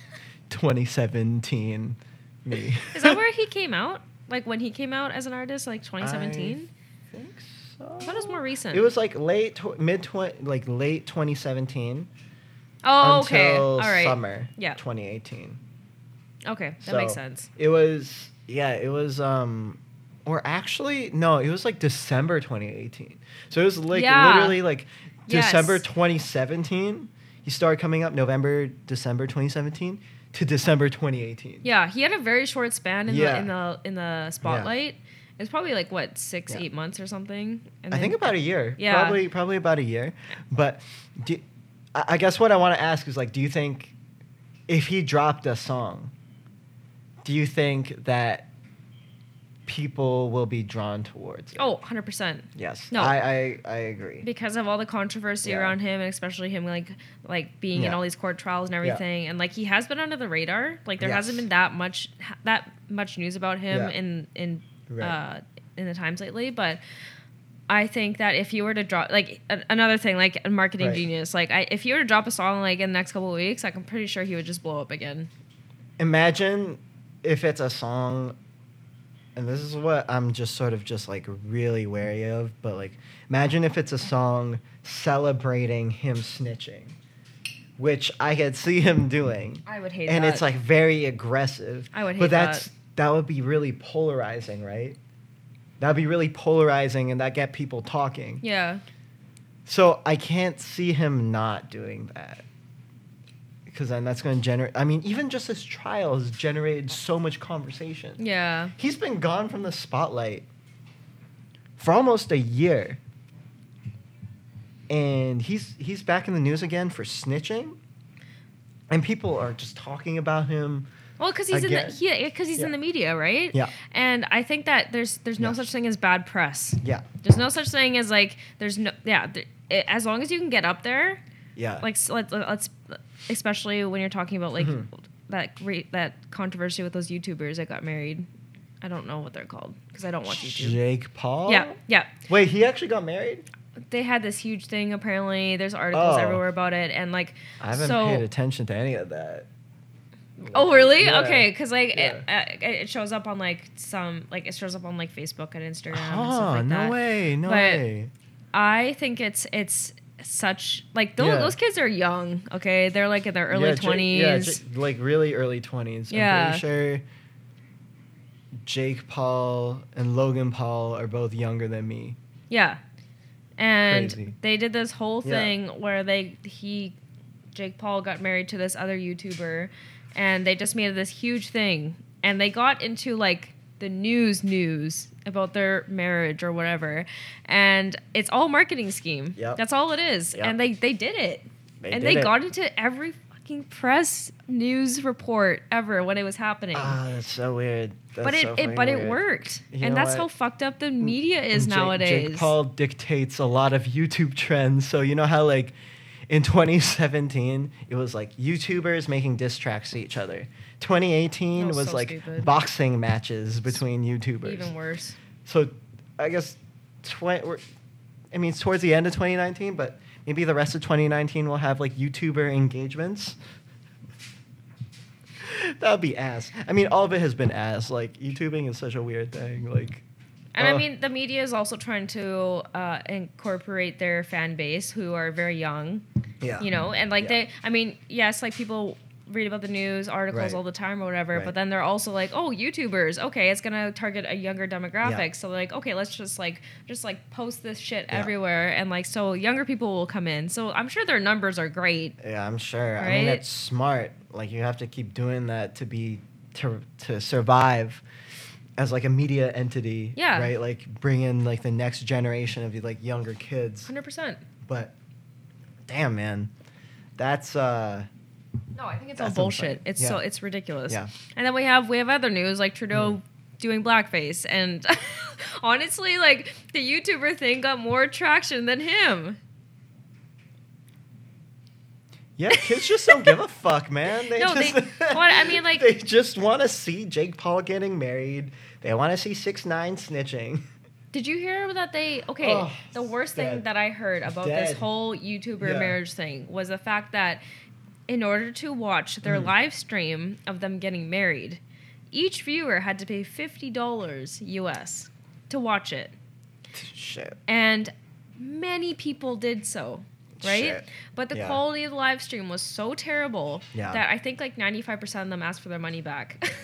2017 me. Is that where he came out? Like when he came out as an artist, like 2017? I think so. I thought it was more recent. It was like late, tw- mid, tw- like late 2017 oh, okay. All right. summer Yeah. 2018. Okay, that So, makes sense. It was yeah, it was um or actually no, it was like December 2018. So it was like Yeah. literally like Yes. December 2017. He started coming up November, December 2017 to December 2018. Yeah, he had a very short span in Yeah. the in the in the spotlight. It's probably like what six, Yeah. eight months or something. And I think about a year. Yeah. Probably probably about a year. But do, I I guess what I want to ask is like do you think if he dropped a song do you think that people will be drawn towards it? Oh, 100 percent. Yes. No. I, I, I agree. because of all the controversy Yeah. around him and especially him like like being in all these court trials and everything and like he has been under the radar like there hasn't been that much that much news about him Yeah. in in Right. uh in the times lately but I think that if you were to drop like a- another thing like a marketing Right. genius like I, if you were to drop a song like in the next couple of weeks like I'm pretty sure he would just blow up again Imagine if it's a song, and this is what I'm just sort of just like really wary of, but like imagine if it's a song celebrating him snitching, which I could see him doing. I would hate it. and that it's like very aggressive. I would hate But that's that. that would be really polarizing, right? That'd be really polarizing, and that get people talking. yeah So I can't see him not doing that. Because then that's going to generate. I mean, even just this trial has generated so much conversation. Yeah. He's been gone from the spotlight for almost a year. And he's he's back in the news again for snitching. And people are just talking about him. Well, because he's in the yeah, because he's in the media, right? Yeah. And I think that there's there's no Yeah. such thing as bad press. Yeah. There's no such thing as like there's no yeah. Th- as long as you can get up there, Yeah. like s- let, let's especially when you're talking about like Mhm. that great that controversy with those YouTubers that got married. I don't know what they're called because I don't watch YouTube. Jake Paul? Yeah, yeah. Wait, he actually got married? They had this huge thing. Apparently, there's articles Oh. everywhere about it, and like I haven't so. paid attention to any of that. Oh really? Yeah. Okay, because like Yeah. it, uh, it shows up on like some like it shows up on like Facebook and Instagram and Oh, stuff like no that. way. No But- way. I think it's it's such like those, Yeah. those kids are young. Okay, they're like in their early Yeah, twenties. Yeah, like really early 20s. Yeah. I'm pretty sure Jake Paul and Logan Paul are both younger than me. Yeah. And Crazy. they did this whole Yeah. thing where they he Jake Paul got married to this other YouTuber and they just made this huge thing and they got into like the news news about their marriage or whatever and it's all marketing scheme. Yep. That's all it is. Yep. And they they did it. They and did they it. got into every fucking press news report ever when it was happening. Ah, that's so weird. That's but it, so it but it worked. You and that's what? how fucked up the media is Jake- nowadays. Jake Paul dictates a lot of YouTube trends. So you know how like in 2017 it was like YouTubers making diss tracks to each other. 2018 was, was so like stupid. boxing matches between YouTubers. Even worse. So I guess tw- we're, I mean it's towards the end of 2019, but maybe the rest of 2019 will have like YouTuber engagements. that would be ass. I mean, all of it has been ass. Like YouTubing is such a weird thing. Like, And I uh, mean, the media is also trying to uh, incorporate their fan base who are very young, yeah, you know, and like Yeah. they, I mean, yes, like people read about the news articles Right. all the time or whatever, Right. but then they're also like, oh, YouTubers, okay, it's gonna target a younger demographic, Yeah. so like, okay, let's just like, just like post this shit Yeah. everywhere, and like, so younger people will come in. So I'm sure their numbers are great. Yeah, I'm sure. I mean, it's smart. Like you have to keep doing that to be to to survive as like a media entity. Yeah. Right. Like bring in like the next generation of like younger kids. Hundred percent. But damn, man, that's uh. No, I think it's all bullshit. It's so it's ridiculous. Yeah. And then we have we have other news like Trudeau Mm. doing blackface, and honestly, like the YouTuber thing got more traction than him. Yeah, kids just don't give a fuck, man. They No, just, they- what- I mean, like- they just want to see Jake Paul getting married. They want to see six nine snitching. Did you hear that they okay? Oh, the worst thing that I heard about this whole YouTuber Yeah. marriage thing was the fact that in order to watch their Mhm. live stream of them getting married, each viewer had to pay fifty dollars US to watch it. Shit. and many people did so right Shit. but the Yeah. quality of the live stream was so terrible Yeah. that i think like 95% of them asked for their money back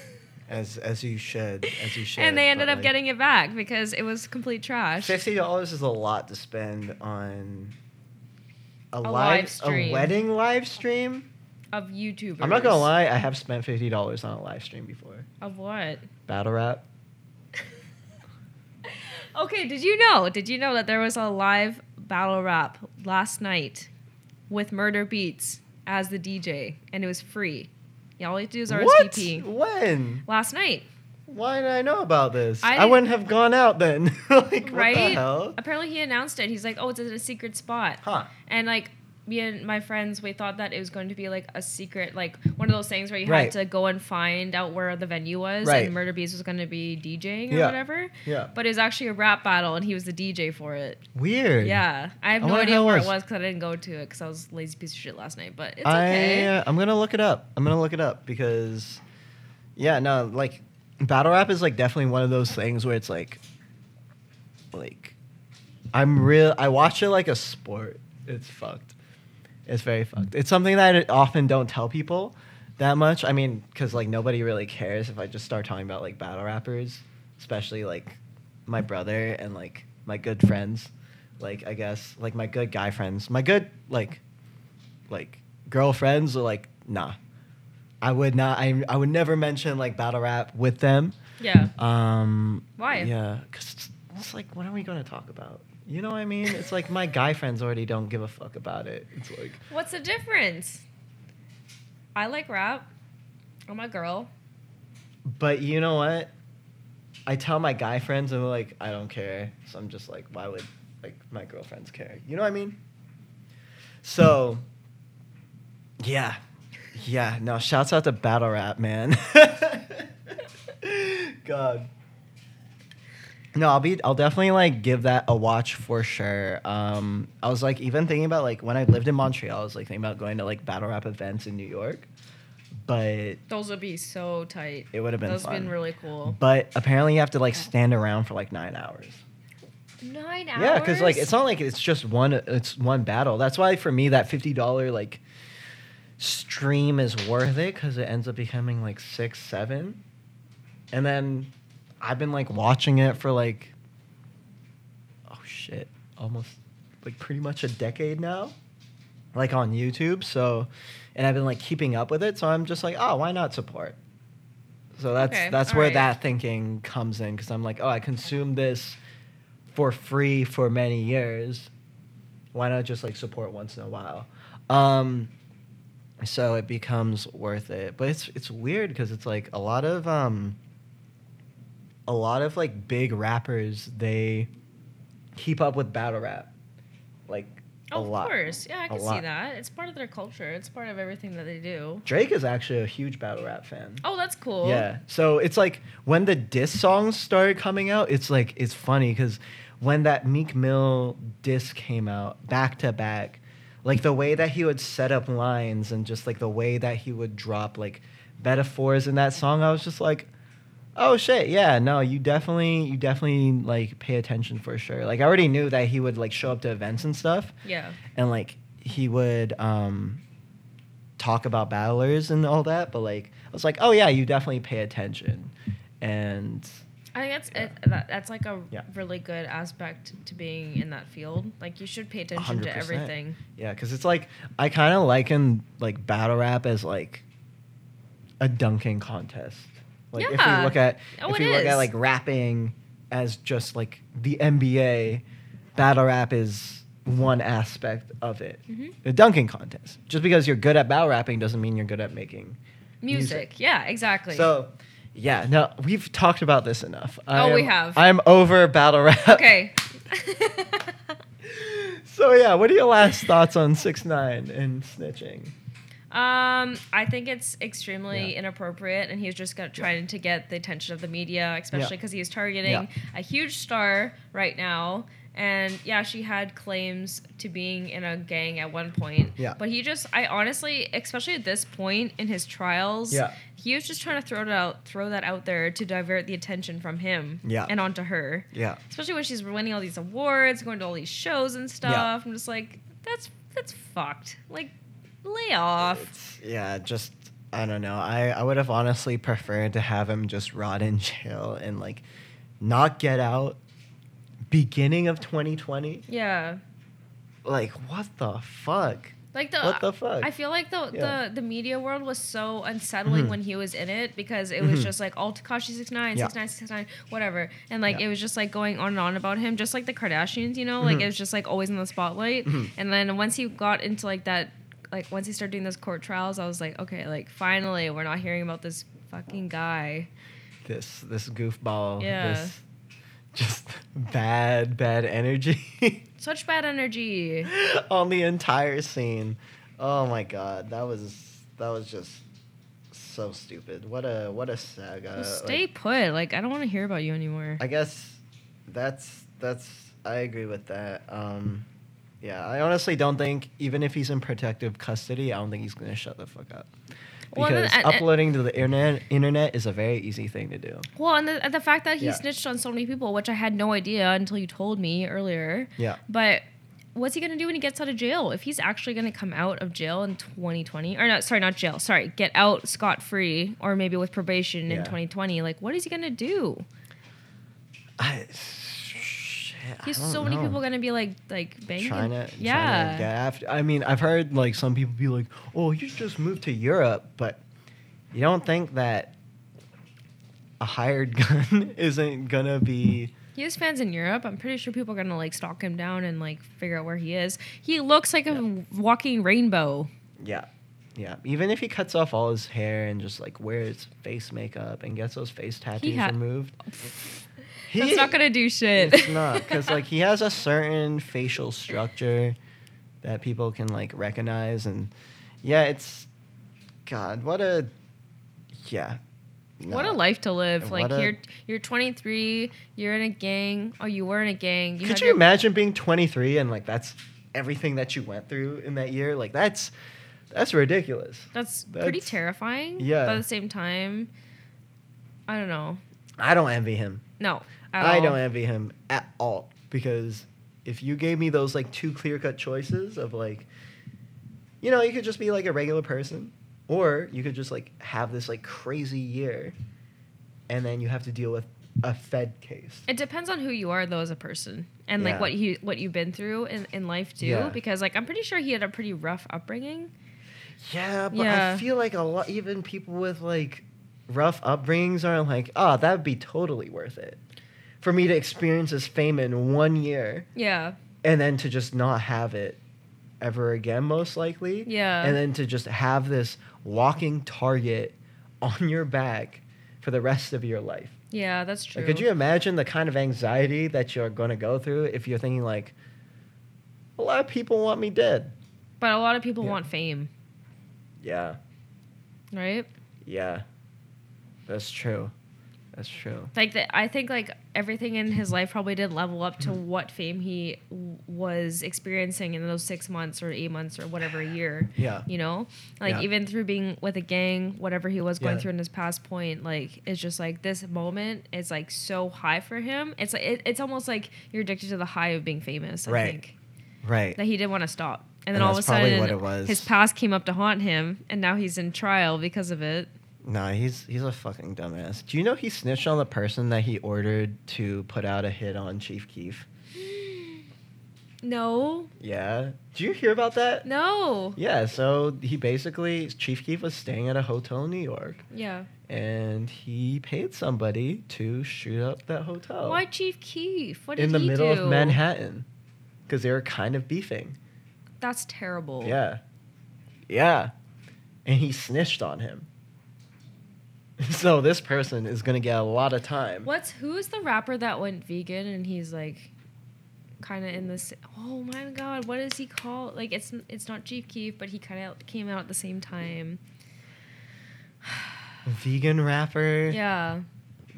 As as you should, as you should. and they ended but, up like, getting it back because it was complete trash Fifty dollars is a lot to spend on a, live live, stream. a wedding live stream. of youtubers I'm not gonna lie, I have spent fifty dollars on a live stream before. of what Battle rap. okay did you know did you know that there was a live battle rap last night with Murda Beatz as the dj and it was free yeah, all you have to do is RSVP. What? When? Last night, Why did I know about this? I I, wouldn't have gone out then. like right? Apparently, he announced it. He's like, "Oh, it's at a secret spot." Huh. And like me and my friends, we thought that it was going to be like a secret, like one of those things where you Right. had to go and find out where the venue was, Right. and Murda Beatz was going to be DJing or Yeah. whatever. Yeah. But it was actually a rap battle, and he was the DJ for it. Weird. Yeah, I have I no idea where it was. because I didn't go to it because I was a lazy piece of shit last night. But it's I okay. uh, I'm gonna look it up. I'm gonna look it up because, yeah, no, like battle rap is like definitely one of those things where it's like, like, I'm real. I watch it like a sport. It's fucked. It's very fucked. It's something that I often don't tell people that much. I mean, because like nobody really cares if I just start talking about like battle rappers, especially like my brother and like my good friends. Like I guess like my good guy friends, my good like like girlfriends will like nah. I would not. I I would never mention like battle rap with them. Yeah. Um, Why? Yeah, because it's, it's like, what are we going to talk about? You know what I mean? It's like my guy friends already don't give a fuck about it. It's like, What's the difference? I like rap. I'm a girl. but you know what? I tell my guy friends and they're like, I don't care. So I'm just like, why would like my girlfriends care? You know what I mean? So, yeah, yeah. No, shouts out to battle rap, man. God. No, I'll be. I'll definitely like give that a watch for sure. Um, I was like even thinking about like when I lived in Montreal, I was like thinking about going to like battle rap events in New York, but Those would be so tight. it would have been Those fun. been really cool. But apparently, you have to like stand around for like nine hours. Nine hours. Yeah, because like it's not like it's just one. It's one battle. That's why for me that fifty dollar like stream is worth it because it ends up becoming like six, seven, and then I've been like watching it for like oh shit, almost like pretty much a decade now, like on YouTube. So, and I've been like keeping up with it. So I'm just like, oh, why not support? So that's Okay, that's where alright. that thinking comes in because I'm like, oh, I consumed this for free for many years. Why not just like support once in a while? Um, so it becomes worth it. But it's it's weird because it's like a lot of um, a lot of like big rappers they keep up with battle rap, like a of lot. course. Yeah, I can see lot. that. It's part of their culture. It's part of everything that they do. Drake is actually a huge battle rap fan. Oh, that's cool. Yeah. So it's like when the diss songs started coming out, it's like it's funny because when that Meek Mill diss came out back to back, like the way that he would set up lines and just like the way that he would drop like metaphors in that song, I was just like, oh shit, yeah, no, you definitely, you definitely like pay attention for sure. Like I already knew that he would like show up to events and stuff, Yeah. and like he would um talk about battlers and all that but like i was like oh yeah you definitely pay attention and I think that's Yeah. it, that, that's like a Yeah. really good aspect to being in that field. Like you should pay attention to 100%. everything. yeah because it's like i kind of liken like battle rap as like a dunking contest like if Yeah. you look at Oh, if you look is. at like rapping as just like the nba battle rap is one aspect of it Mhm. the dunking contest just because you're good at battle rapping doesn't mean you're good at making Music. Yeah, exactly. So, yeah, no, we've talked about this enough. Oh, I we have. I'm over battle rap. okay. So yeah, what are your last thoughts on six nine and snitching? Um, I think it's extremely Yeah. inappropriate, and he's just got, trying to get the attention of the media, especially Yeah. because he's targeting Yeah. a huge star right now. And yeah, she had claims to being in a gang at one point. Yeah. But he just, I honestly, especially at this point in his trials, Yeah. he was just trying to throw it out, throw that out there to divert the attention from him. Yeah. And onto her. Yeah, Especially when she's winning all these awards, going to all these shows and stuff. I'm just like, that's that's fucked. Like, lay off. yeah, just I don't know. I I would have honestly preferred to have him just rot in jail and like not get out. Beginning of 2020, Yeah. like what the fuck? Like the What the fuck? I feel like the Yeah. the, the media world was so unsettling Mhm. when he was in it because it was Mhm. just like all Tekashi 69, Yeah. 69, 69, whatever. And like Yeah. it was just like going on and on about him, just like the Kardashians, you know? Like Mhm. it was just like always in the spotlight. Mhm. And then once he got into like that like once he started doing those court trials, I was like, okay, like finally we're not hearing about this fucking guy. This this goofball. Yeah. This just bad bad energy. Such bad energy. on the entire scene. Oh my god, that was that was just so stupid. What a what a saga. Like, stay put. Like I don't want to hear about you anymore. I guess that's that's I agree with that. Um yeah, I honestly don't think even if he's in protective custody, I don't think he's gonna shut the fuck up. Well, then- Because and- and- uploading to the internet internet is a very easy thing to do. Well, and the, and the fact that he Yeah. snitched on so many people, which I had no idea until you told me earlier. Yeah. But what's he gonna do when he gets out of jail? If he's actually gonna come out of jail in 2020, or not? Sorry, not jail. Sorry, get out scot free, or maybe with probation in 2020. Like, what is he gonna do? I He's so many know. people gonna be like like banging. to yeah. to after. I mean, I've heard like some people be like, "Oh, you just moved to Europe," but you don't think that a hired gun isn't gonna be He has fans in Europe. I'm pretty sure people are gonna like stalk him down and like figure out where he is. He looks like a walking rainbow. yeah. Yeah, even if he cuts off all his hair and just like wears face makeup and gets those face tattoos ha- removed, That's not gonna do shit. It's not because like he has a certain facial structure that people can like recognize, and yeah, it's God, what a yeah. What a life to live! What Like a- you're you're 23, you're in a gang. Oh, you were in a gang. You Could you your- imagine being 23 and like that's everything that you went through in that year? Like that's that's ridiculous. That's, pretty terrifying. yeah. But at the same time, I don't know. I don't envy him. No, I all. don't envy him at all because if you gave me those like two clear cut choices of like, you know, you could just be like a regular person, or you could just like have this like crazy year, and then you have to deal with a Fed case. It depends on who you are though as a person and Yeah. like what you what you've been through in, in life too. Yeah. Because like I'm pretty sure he had a pretty rough upbringing. Yeah, but I feel like a lot, even people with like rough upbringings are like, ah, oh, that would be totally worth it for me to experience this fame in one year Yeah. and then to just not have it ever again, most likely. Yeah. And then to just have this walking target on your back for the rest of your life. Yeah, that's true. Like, could you imagine the kind of anxiety that you're going to go through if you're thinking like, a lot of people want me dead. But a lot of people Yeah. want fame, Yeah. right? Yeah. That's true. That's true. Like that, I think like everything in his life probably did level up to mm-hmm. what fame he w- was experiencing in those six months or eight months or whatever year. Yeah. You know, like Yeah. even through being with a gang, whatever he was going Yeah. through in his past point, like it's just like this moment is like so high for him. It's like it, it's almost like you're addicted to the high of being famous. I Right. think Right. that he didn't want to stop, and then And all of a sudden what it was. his past came up to haunt him, and now he's in trial because of it. Nah, he's he's a fucking dumbass. Do you know he snitched on the person that he ordered to put out a hit on Chief Keef? No, Yeah. Do you hear about that? no. Yeah, so he basically Chief Keef was staying at a hotel in New York Yeah. and he paid somebody to shoot up that hotel Why Chief Keef? What did in the he middle do? of Manhattan because they were kind of beefing. That's terrible. Yeah. Yeah. And he snitched on him. So this person is going to get a lot of time. What's who is the rapper that went vegan and he's like kind of in this oh my god what is he called? Like it's it's not chief keef but he kind of came out at the same time. Vegan rapper? Yeah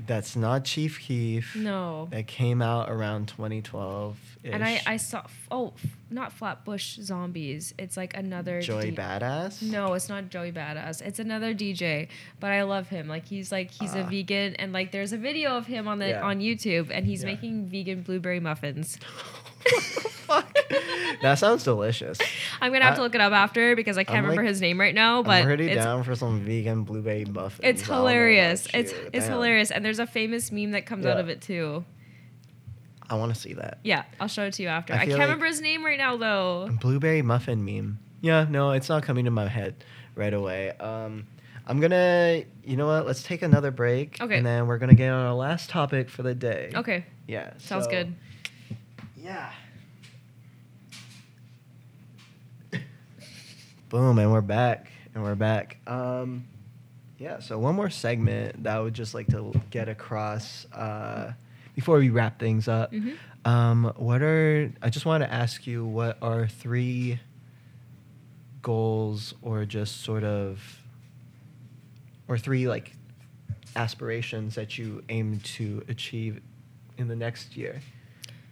that's not Chief Keef. no That came out around 2012. and i i saw oh not flatbush zombies it's like another Joey D- Badass. no it's not joey badass it's another dj but i love him like he's like he's a Ah. vegan and like there's a video of him on the Yeah. on youtube and he's Yeah. making vegan blueberry muffins Fuck. that sounds delicious. I'm gonna have to look it up after because I can't I'm, remember like- his name right now. But I'm it's, down for some vegan blueberry muffins. it's I hilarious. It's you. it's Damn. hilarious, and there's a famous meme that comes out of it too. I want to see that. Yeah, I'll show it to you after. I I, can't like- remember his name right now though. Blueberry muffin meme. Yeah, no, it's not coming to my head right away. Um, I'm gonna, you know what? Let's take another break. Okay. And then we're gonna get on our last topic for the day. Okay, Yeah. sounds so- good. Yeah. Boom, and we're back, and we're back. Um, yeah. So one more segment that I would just like to get across uh, before we wrap things up. Mhm. Um, what are I just want to ask you what are three goals or just sort of or three like aspirations that you aim to achieve in the next year?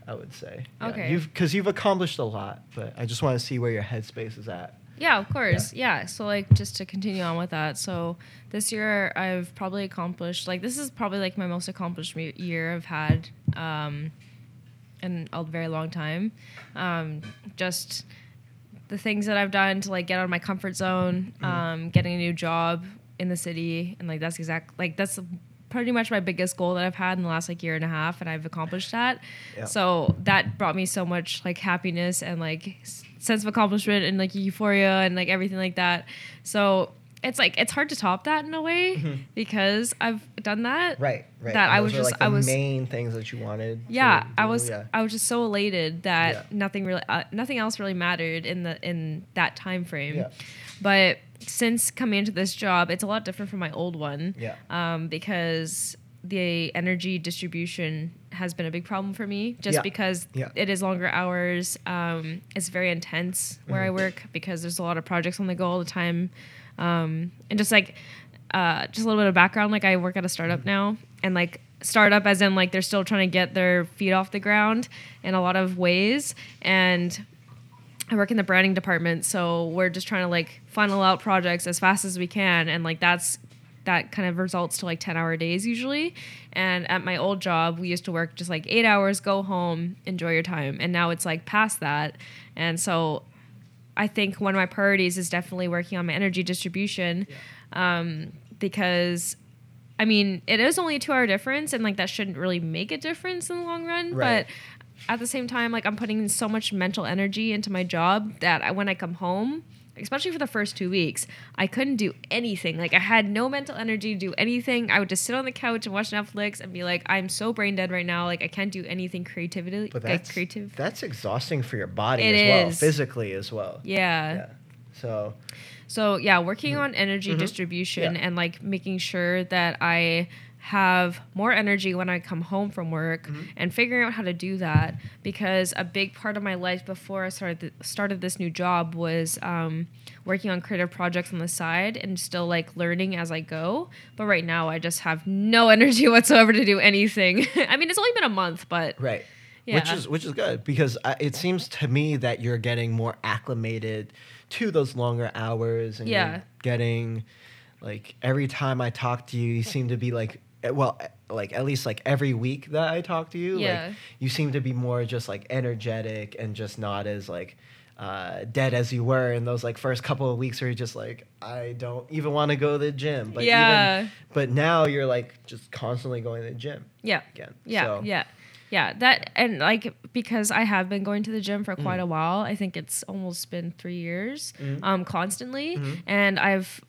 I would say. Yeah, Okay. You've because you've accomplished a lot, but I just want to see where your headspace is at. Yeah, of course. Yeah. So like just to continue on with that. So this year I've probably accomplished like this is probably like my most accomplished me- year I've had um in a very long time. Um just the things that I've done to like get out of my comfort zone, um getting a new job in the city and like that's exact like that's pretty much my biggest goal that I've had in the last like year and a half, and I've accomplished that. Yeah. So that brought me so much like happiness and like s- sense of accomplishment and like euphoria and like everything like that. So it's like it's hard to top that in a way because I've done that. Mm-hmm. Right, right. That I was just- like the I was- main things that you wanted. Yeah, I was yeah. I was just so elated that Yeah. nothing really uh, nothing else really mattered in the in that time frame. Yeah. But since coming into this job, it's a lot different from my old one. Yeah. Um, because the energy distribution has been a big problem for me, just Yeah. because Yeah. it is longer hours. Um, it's very intense where Mm-hmm. I work because there's a lot of projects on the go all the time, um, and just like uh, just a little bit of background. Like I work at a startup Mm-hmm. now, and like startup as in like they're still trying to get their feet off the ground in a lot of ways, and I work in the branding department, so we're just trying to like funnel out projects as fast as we can, and like that's that kind of results to like 10 hour days usually. And at my old job, we used to work just like eight hours, go home, enjoy your time. And now it's like past that. And so I think one of my priorities is definitely working on my energy distribution um, because I mean, it is only a two hour difference, and like that shouldn't really make a difference in the long run. Right. But at the same time, like I'm putting so much mental energy into my job that I, when I come home, especially for the first two weeks, I couldn't do anything. Like I had no mental energy to do anything. I would just sit on the couch and watch Netflix and be like, I'm so brain dead right now. Like I can't do anything creatively. But like that's creative. That's exhausting for your body It as well, is. physically as well. yeah. Yeah. So So yeah, working on energy distribution Mm-hmm. Yeah. and like making sure that I have more energy when I come home from work Mm-hmm. and figuring out how to do that because a big part of my life before I started th- started this new job was um, working on creative projects on the side and still like learning as I go. But right now I just have no energy whatsoever to do anything. I mean, it's only been a month, but right. Which is which is good because I, it seems to me that you're getting more acclimated to those longer hours and Yeah. you're getting like every time I talk to you, you seem to be like well eh, like at least like every week that I talk to you, Yeah. like you seem to be more just like energetic and just not as like uh, dead as you were in those like first couple of weeks where you're just like I don't even want to go to the gym. But Yeah. even, but now you're like just constantly going to the gym yeah. again. Yeah, So- yeah, yeah. That and like because I have been going to the gym for Mm. quite a while. I think it's almost been three years, Mhm. um, constantly, Mhm. and I've.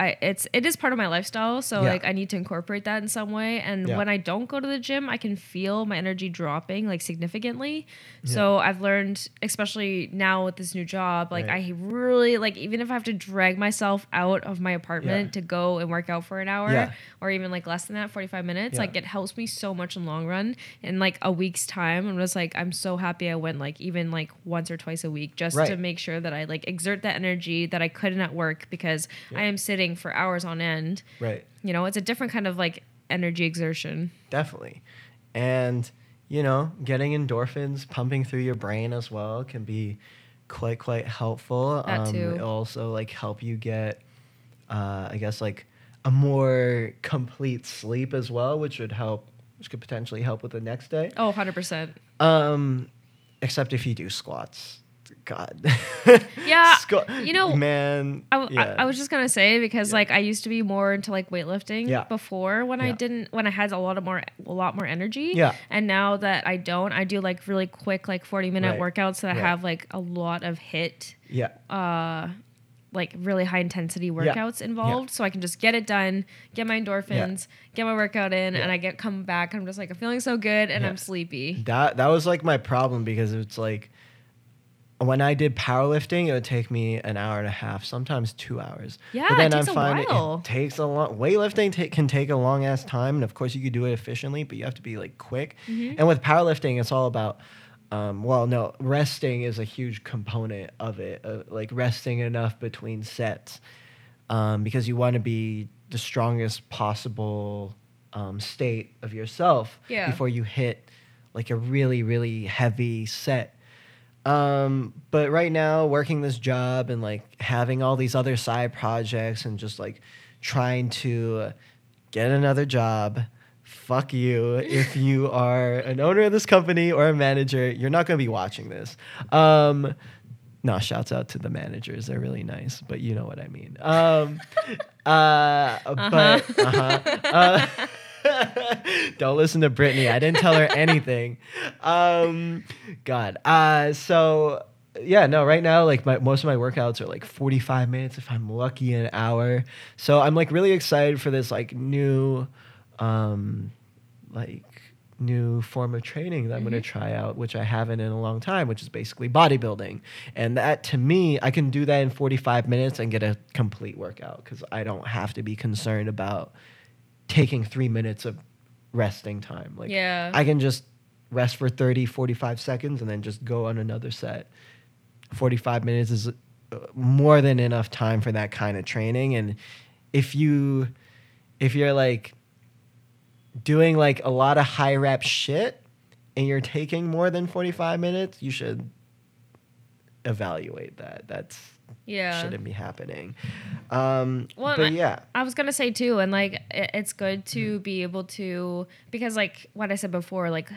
I, it's it is part of my lifestyle, so Yeah. like I need to incorporate that in some way. And Yeah. when I don't go to the gym, I can feel my energy dropping like significantly. So I've learned, especially now with this new job, like Right. I really like even if I have to drag myself out of my apartment Yeah. to go and work out for an hour, Yeah. or even like less than that, 45 minutes, Yeah. like it helps me so much in the long run. In like a week's time, I'm just like, I'm so happy I went like even like once or twice a week just to make sure that I like exert that energy that I couldn't at work because I am sitting for hours on end. Right. You know, it's a different kind of like energy exertion. Definitely. And, you know, getting endorphins pumping through your brain as well can be quite, quite helpful. That too. It'll also like help you get, uh, I guess, like a more complete sleep as well, which would help, which could potentially help with the next day. Oh, 100%. Um, except if you do squats. God. Yeah, Squa- you know, man. I, w- I- yeah. I was just gonna say because Yeah. like I used to be more into like weightlifting Yeah. before when I didn't when I had a lot of more a lot more energy. Yeah. And now that I don't, I do like really quick like forty minute Right. workouts that Right. have like a lot of hit yeah. uh like really high intensity workouts involved so i can just get it done get my endorphins get my workout in and i get come back i'm just like i'm feeling so good and i'm sleepy That that was like my problem because it's like when I did powerlifting, it would take me an hour and a half, sometimes two hours. Yeah, it takes a while. it takes a long. Weightlifting ta- can take a long ass time, and of course you could do it efficiently, but you have to be like quick. Mm-hmm. And with powerlifting, it's all about. Um, well, no, resting is a huge component of it. Uh, like resting enough between sets, um, because you want to be the strongest possible um, state of yourself Yeah. before you hit like a really really heavy set um but right now working this job and like having all these other side projects and just like trying to get another job fuck you. If you are an owner of this company or a manager you're not going to be watching this. Um no shouts out to the managers. They're really nice but you know what i mean. Um uh but uh-huh, uh Don't listen to Brittany. I didn't tell her anything. Um, God. Uh, so yeah, no. Right now, like my most of my workouts are like forty five minutes. If I'm lucky, an hour. So I'm like really excited for this like new, um, like new form of training that I'm going to try out, which I haven't in a long time, which is basically bodybuilding. And that to me, I can do that in 45 minutes and get a complete workout because I don't have to be concerned about taking three minutes of resting time. Like, Yeah. I can just rest for 30, 45 seconds and then just go on another set. 45 minutes is uh, more than enough time for that kind of training. And if you, if you're like, doing like a lot of high rep shit and you're taking more than 45 minutes, you should evaluate that. That's Yeah. shouldn't be happening. Um, Well, but yeah, I was gonna say too, and like it, it's good to Mm-hmm. be able to because like what I said before, like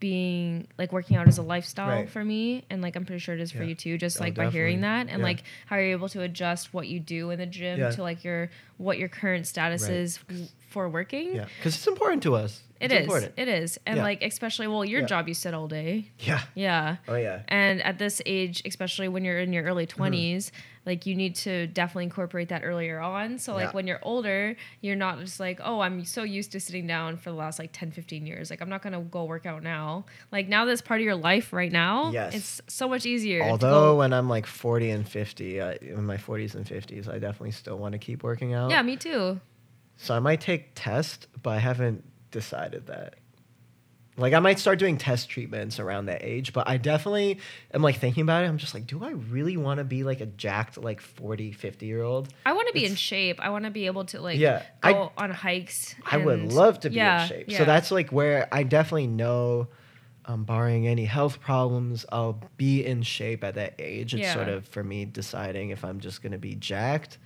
being like working out is a lifestyle Right. for me, and like I'm pretty sure it is for you too. Just Oh, like by hearing that, and Yeah. like how you're able to adjust what you do in the gym Yeah. to like your what your current status Right. is for working. yeah, because it's important to us. It It's is. important. It is, and Yeah. like especially well, your Yeah. job you sit all day. Yeah. Yeah. Oh yeah. And at this age, especially when you're in your early Mm-hmm. 20s, like you need to definitely incorporate that earlier on. So, like Yeah. when you're older, you're not just like, oh, I'm so used to sitting down for the last like 10, 15 years. Like, I'm not going to go work out now. Like, now that's part of your life right now. Yes. It's so much easier. Although when I'm like 40 and 50, uh, in my 40s and 50s, I definitely still want to keep working out. yeah, me too. So I might take test, but I haven't decided that. Like I might start doing test treatments around that age, but I definitely am like thinking about it. I'm just like, do I really want to be like a jacked like 40, 50 year old? I want to be in shape. I want to be able to like Yeah, I- go on hikes. I would love to be yeah, in shape. yeah. So that's like where I definitely know, um, barring any health problems, I'll be in shape at that age. It's Yeah. sort of for me deciding if I'm just gonna be jacked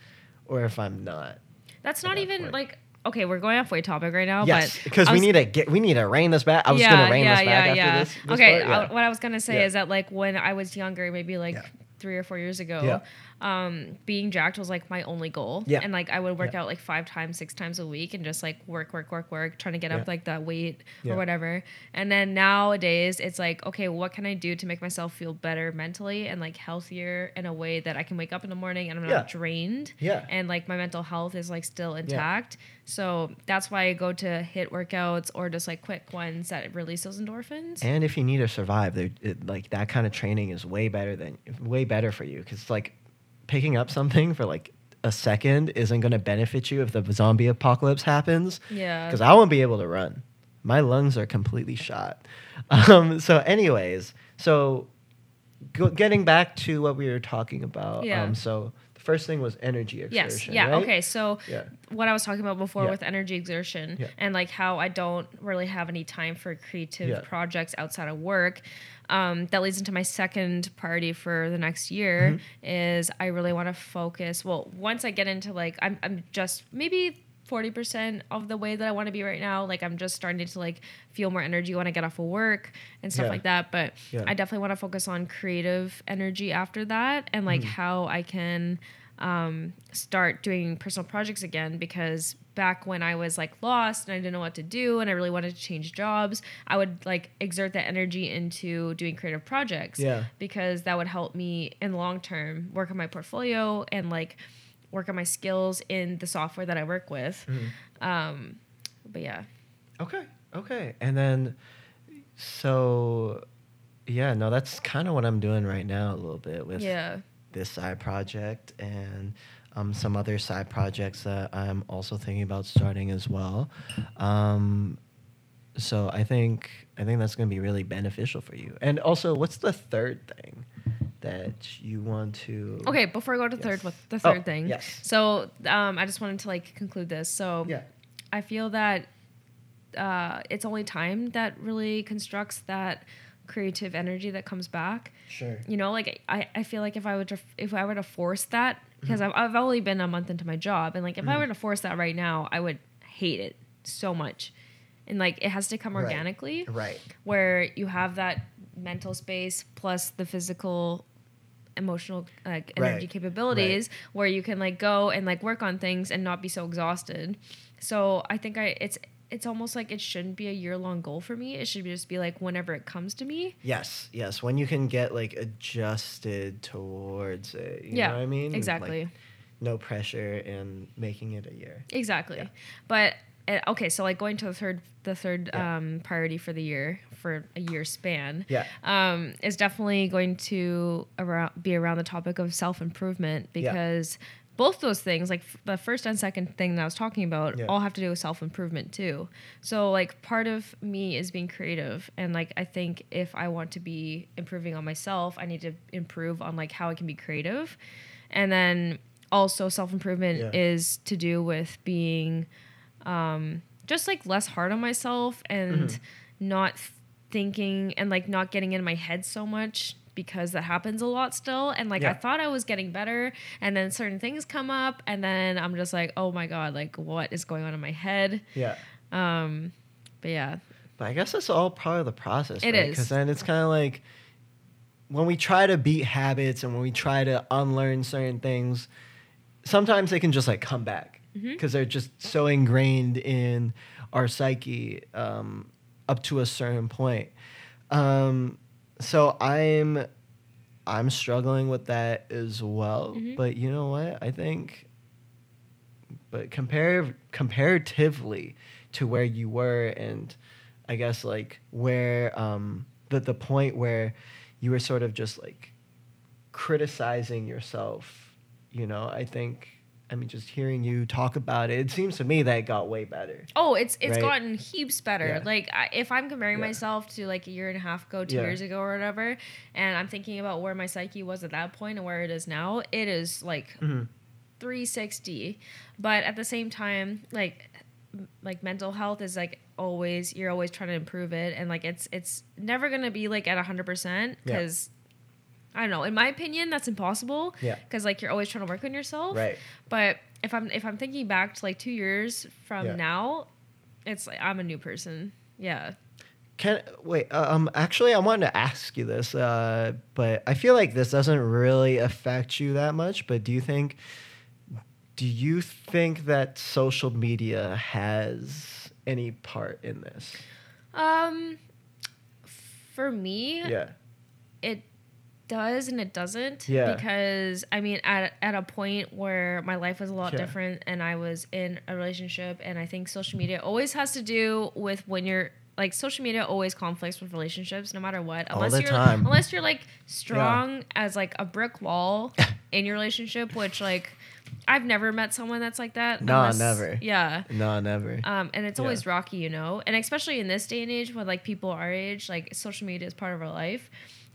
or if I'm not. That's not that even point. like okay. We're going off way topic right now, yes, but because we need to get we need to rein this back. I was gonna rein this back after this. this okay, yeah. I- what I was gonna say Yeah. is that like when I was younger, maybe like Yeah. three or four years ago, Yeah. Um, being jacked was like my only goal. Yeah. and like I would work Yeah. out like five times, six times a week, and just like work, work, work, work, trying to get Yeah. up like that weight Yeah. or whatever. And then nowadays, it's like, okay, what can I do to make myself feel better mentally and like healthier in a way that I can wake up in the morning and I'm not drained Yeah. and like my mental health is like still intact. So that's why I go to HIIT workouts or just like quick ones that release those endorphins. And if you need to survive, it, like that kind of training is way better than way better for you because like picking up something for like a second isn't going to benefit you if the zombie apocalypse happens. Yeah. Because I won't be able to run. My lungs are completely shot. Um, so, anyways, so go, getting back to what we were talking about. Yeah. Um, so first thing was energy exertion. Yes. Yeah. right? Okay. So Yeah. what I was talking about before Yeah. with energy exertion Yeah. and like how I don't really have any time for creative projects outside of work. Um, that leads into my second priority for the next year Mm-hmm. is I really want to focus. Well, once I get into like I'm I'm just maybe. 40% of the way that I want to be right now. Like I'm just starting to like feel more energy when I get off of work and stuff Yeah. like that. But Yeah. I definitely want to focus on creative energy after that and like Mm-hmm. how I can um, start doing personal projects again because back when I was like lost and I didn't know what to do and I really wanted to change jobs, I would like exert that energy into doing creative projects. Yeah. Because that would help me in the long term work on my portfolio and like work on my skills in the software that I work with. Mm-hmm. Um, but yeah. Okay. Okay. And then, so, yeah, no, that's kind of what I'm doing right now a little bit with Yeah. this side project and um, some other side projects that I'm also thinking about starting as well. Um, so I think I think that's going to be really beneficial for you. And also, what's the third thing that you want to? Okay, before I go to Yes. third, with the Oh, third thing. yes. So um, I just wanted to like conclude this. So Yeah. I feel that uh, it's only time that really constructs that creative energy that comes back. Sure. You know, like I, I feel like if I were to if I were to force that Mm-hmm. because I've, I've only been a month into my job and like if I were to force that right now, I would hate it so much. And like it has to come Right. organically Right. where you have that mental space plus the physical emotional like energy Right. capabilities where you can like go and like work on things and not be so exhausted so i think i it's it's almost like it shouldn't be a year long goal for me. It should just be like whenever it comes to me. Yes, yes. When you can get like adjusted towards it. You yeah, know what I mean? Exactly. Like, no pressure in making it a year. Exactly. Yeah. But uh, okay, so like going to the third the third Yeah. um, priority for the year for a year span. Yeah. Um, is definitely going to around, be around the topic of self improvement Yeah. because both those things, like f- the first and second thing that I was talking about, Yeah. all have to do with self improvement too. So like part of me is being creative, and like I think if I want to be improving on myself, I need to improve on like how I can be creative, and then also self improvement Yeah. is to do with being um, just like less hard on myself and Mm-hmm. not thinking and like not getting in my head so much because that happens a lot still and like i thought i was getting better and then certain things come up and then i'm just like oh my god like what is going on in my head Yeah. um but yeah But I guess that's all part of the process. It right? is. Because then it's kind of like when we try to beat habits and when we try to unlearn certain things, sometimes they can just like come back Mm-hmm. because they're just so ingrained in our psyche um, up to a certain point. Um, so I'm I'm struggling with that as well. Mhm. But you know what? I think but compare comparatively to where you were and I guess like where um the the point where you were sort of just like criticizing yourself, you know, I think I mean just hearing you talk about it, it seems to me that it got way better. oh it's it's Right. gotten heaps better Yeah. like I, if i'm comparing Yeah. myself to like a year and a half ago two Yeah. years ago or whatever and i'm thinking about where my psyche was at that point and where it is now it is like Mhm. 360 but at the same time like like mental health is like always you're always trying to improve it and like it's it's never gonna be like at 100% Yeah. because i don't know in my opinion that's impossible Yeah. because like you're always trying to work on yourself Right. but if i'm if i'm thinking back to like two years from Yeah. now it's like i'm a new person yeah Can wait? uh, Um, actually, I wanted to ask you this, uh, but I feel like this doesn't really affect you that much. But do you think? Do you think that social media has any part in this? um for me Yeah. it does and it doesn't Yeah. because i mean at, at a point where my life was a lot Yeah. different and i was in a relationship and i think social media always has to do with when you're like social media always conflicts with relationships no matter what All unless the you're time. unless you're like strong as like a brick wall in your relationship which like i've never met someone that's like that Nah, unless- never. yeah No, never. um, and it's Yeah. always rocky, you know, and especially in this day and age with like people our age, like social media is part of our life,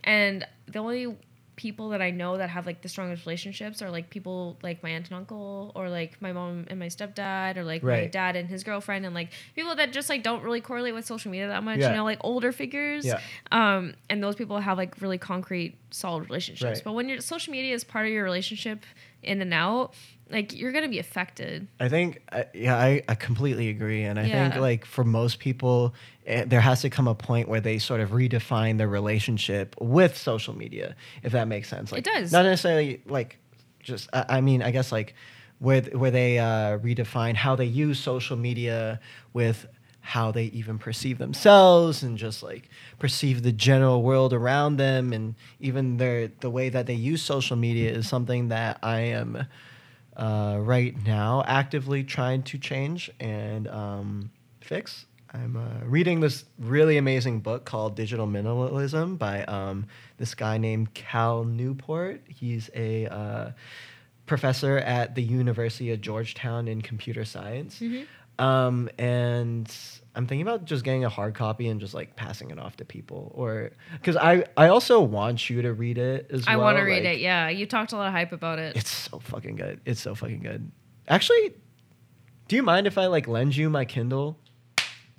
and the only people that I know that have like the strongest relationships are like people like my aunt and uncle, or like my mom and my stepdad, or like my dad and his girlfriend, and like people that just like don't really correlate with social media that much, Yeah. you know, like older figures. Yeah. Um, and those people have like really concrete, solid relationships. Right. But when your social media is part of your relationship in and out, like you're gonna be affected. I think, I yeah, I, I completely agree. And I think, like, for most people, eh, there has to come a point where they sort of redefine their relationship with social media, if that makes sense. Like, does. Not necessarily, like, just, I, I mean, I guess, like, where, where they uh, redefine how they use social media with how they even perceive themselves and just like perceive the general world around them and even their the way that they use social media is something that I am uh, right now actively trying to change and um, fix. I'm uh, reading this really amazing book called Digital Minimalism by um, this guy named Cal Newport. He's a uh, professor at the University of Georgetown in computer science. Um, and I'm thinking about just getting a hard copy and just like passing it off to people, or because I I also want you to read it as I well. I want to read like- it. Yeah, you talked a lot of hype about it. it's so fucking good. It's so fucking good. Actually, do you mind if I like lend you my Kindle?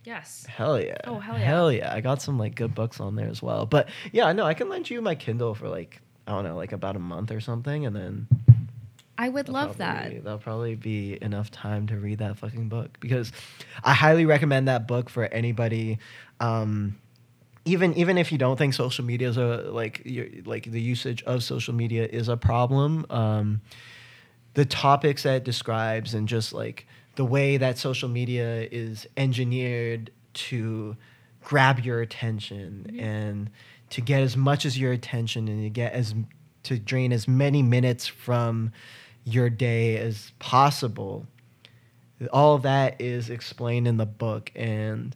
Yes. Hell yeah. Oh, hell yeah. Hell yeah. I got some like good books on there as well. But yeah, no, I can lend you my Kindle for like I don't know, like about a month or something, and then I would that'll love probably- that. That'll probably be enough time to read that fucking book because I highly recommend that book for anybody. Um, even even if you don't think social media is a like your, like the usage of social media is a problem, um, the topics that it describes and just like the way that social media is engineered to grab your attention Mm-hmm. and to get as much as your attention and to get as to drain as many minutes from your day as possible. All of that is explained in the book and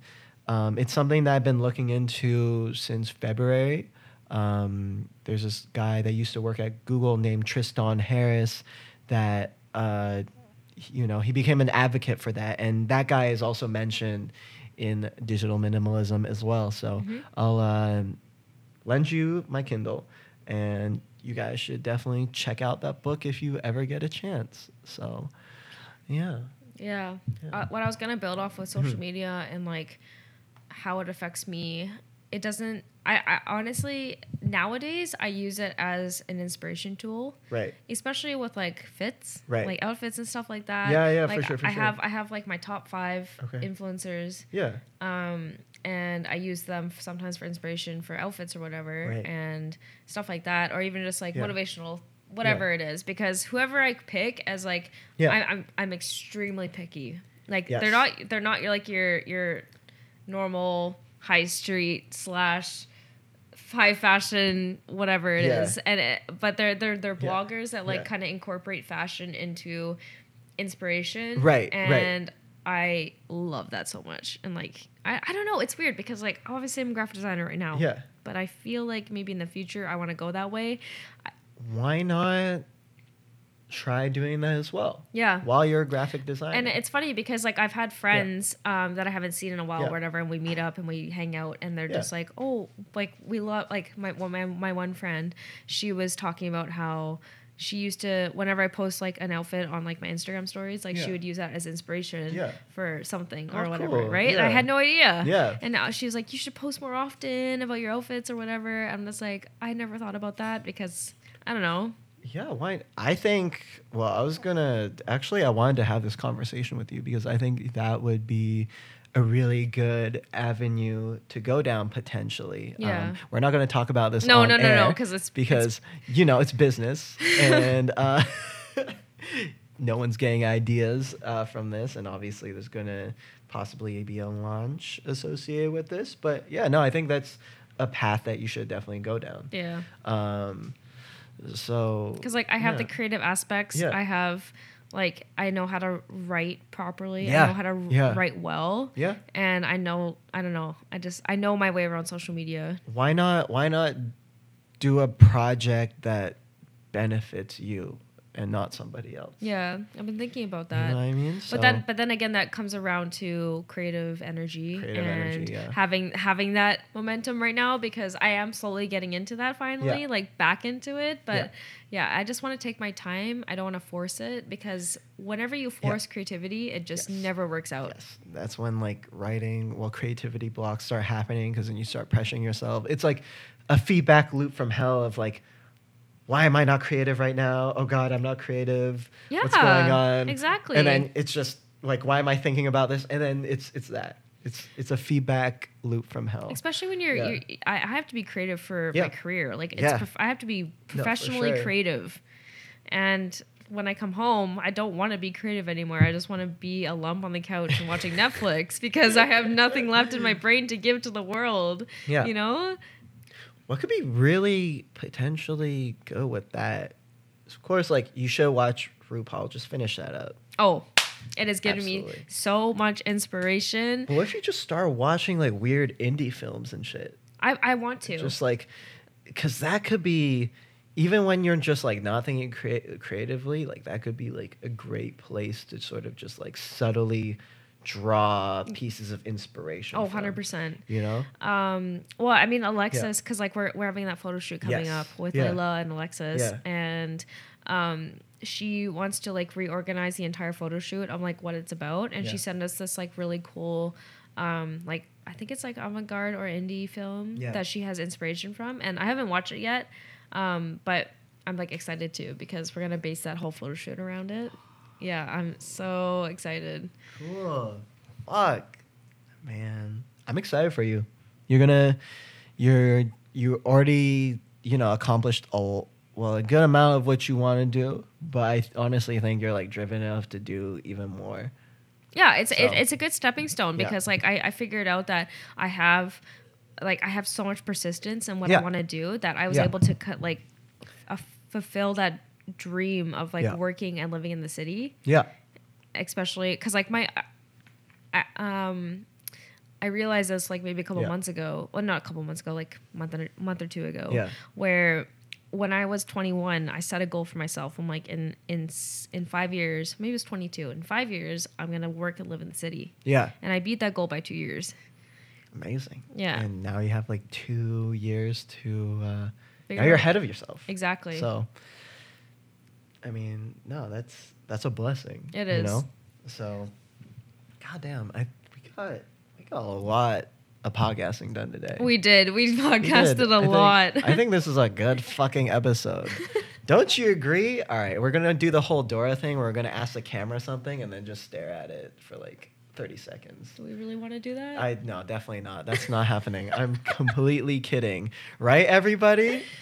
um, it's something that i've been looking into since february. Um, there's this guy that used to work at google named tristan harris that uh, you know he became an advocate for that and that guy is also mentioned in digital minimalism as well. So Mhm. i'll uh, lend you my kindle and you guys should definitely check out that book if you ever get a chance so yeah Yeah. Yeah. Uh, what I was gonna build off with social Mhm. media and like how it affects me, it doesn't. I, I honestly nowadays I use it as an inspiration tool, right especially with like fits, Right. Like outfits and stuff like that. Yeah, yeah, for sure, for I sure. have I have like my top five Okay. influencers, yeah um, and I use them sometimes for inspiration for outfits or whatever, Right. and stuff like that, or even just like Yeah. motivational. Whatever it is, because whoever I pick as like, Yeah. I, I'm I'm extremely picky. Like Yes. they're not they're not your like your your normal high street slash high fashion whatever it is, Yeah. and it, but they're they're they're Yeah. bloggers that like Yeah. kind of incorporate fashion into inspiration, Right, right. And I love that so much, and like I, I don't know, it's weird because like obviously I'm a graphic designer right now, yeah but I feel like maybe in the future I want to go that way. why not try doing that as well Yeah. while you're a graphic designer And it's funny because like I've had friends um, that I haven't seen in a while Yeah. or whatever, and we meet up and we hang out, and they're Yeah. just like, oh, like we love like my one my, my one friend, she was talking about how she used to whenever I post like an outfit on like my Instagram stories, like Yeah. she would use that as inspiration Yeah. for something Oh, or whatever, cool. right? And I had no idea. Yeah. And now she was like, you should post more often about your outfits or whatever. I'm just like, I never thought about that because I don't know. Yeah, why? I think. Well, I was gonna actually. I wanted to have this conversation with you because I think that would be a really good avenue to go down potentially. Yeah. Um, we're not gonna talk about this. No, on no, no, no, air 'cause it's- because you know it's business and. Uh, No one's getting ideas uh, from this, and obviously there's gonna possibly be a launch associated with this. But yeah, no, I think that's a path that you should definitely go down. Yeah. Um, so because like I have the creative aspects. Yeah. I have like I know how to write properly. Yeah. I know how to Yeah. write well. Yeah. And I know I don't know. I just I know my way around social media. Why not? Why not do a project that benefits you and not somebody else? Yeah, I've been thinking about You that. know what I mean? But So- then, but then again, that comes around to creative energy Creative and energy, yeah. having having that momentum right now because I am slowly getting into that finally, like back into it. But Yeah. yeah, I just want to take my time. I don't want to force it because whenever you Yeah. force creativity, it just Yes. never works out. Yes, that's when like writing, well, creativity blocks start happening because then you start pressuring yourself. It's like a feedback loop from hell of like, why am I not creative right now? Oh God, I'm not creative. Yeah, What's going on? exactly. And then it's just like, why am I thinking about this? And then it's it's that. It's it's a feedback loop from hell. Especially when you're, Yeah. you're I, have to be creative for Yeah. my career. Like it's, Yeah. prof- I have to be professionally sure. creative, and when I come home, I don't want to be creative anymore. I just want to be a lump on the couch and watching Netflix because I have nothing left in my brain to give to the world. Yeah. you know. What could be really potentially good with that? Of course, like you should watch RuPaul. Just finish that up. Oh, it has given me so much inspiration. But what if you just start watching like weird indie films and shit? I I want to. Just like, because that could be, even when you're just like not thinking crea- creatively, like that could be like a great place to sort of just like subtly draw pieces of inspiration. oh, from, 100 percent. You know? Um, well, I mean, Alexis, because like we're, we're having that photo shoot coming Yes. up with Yeah. Layla and Alexis, Yeah. and um, she wants to like reorganize the entire photo shoot of like what it's about, and Yeah. she sent us this like really cool, um, like I think it's like avant garde or indie film Yeah. that she has inspiration from, and I haven't watched it yet, um, but I'm like excited too because we're gonna base that whole photo shoot around it. Yeah, I'm so excited. Cool. Fuck. Man. I'm excited for you. You're gonna you're you already, you know, accomplished a well, a good amount of what you want to do, but I honestly think you're like driven enough to do even more. yeah it's it, So- it's a good stepping stone Yeah. because like I, I figured out that i have like i have so much persistence in what Yeah. i want to do that i was Yeah. able to cut like uh, fulfill that dream of like Yeah. working and living in the city Yeah. especially because like my I, um i realized this like maybe a couple Yeah. months ago well not a couple months ago like month and a month or two ago Yeah. where when i was 21 i set a goal for myself i'm like in in in five years maybe it was 22 in five years i'm gonna work and live in the city Yeah. and i beat that goal by two years Amazing. Yeah. And now you have like two years to. Uh, now you're ahead of yourself. exactly So. I mean, no, that's that's a blessing. It is. You know. So. Goddamn, I we got we got a lot of podcasting done today. we did we We podcasted did. a I think- lot I think this is a good fucking episode. Don't you agree? All right, we're gonna do the whole Dora thing. We're gonna ask the camera something and then just stare at it for like thirty seconds. do we really want to do that I no, definitely not. That's not happening. I'm completely kidding. Right, everybody?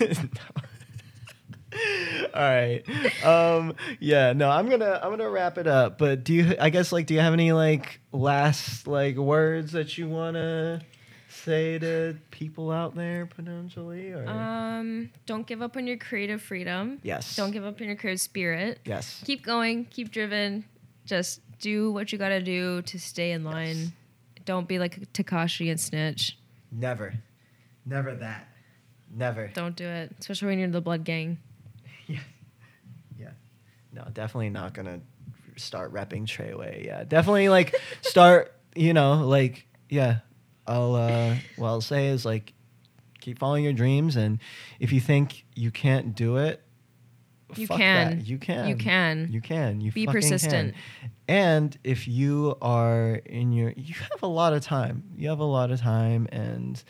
All right. Um yeah, no, I'm going to I'm to wrap it up, but do you I guess like do you have any like last like words that you want to say to people out there potentially or um don't give up on your creative freedom Yes. don't give up on your creative spirit Yes. keep going, keep driven. Just do what you gotta do to stay in line. Yes. Don't be like Tekashi and snitch. Never. Never that. Never. Don't do it, especially when you're the blood gang. Yeah. Yeah. No, definitely not gonna start repping Treyway. Yeah. Definitely like start, you know, like, yeah. I'll uh what I'll say is like keep following your dreams and if you think you can't do it, You can. You can. You can. You can. You Be persistent. Can. And if you are in your you have a lot of time. You have a lot of time and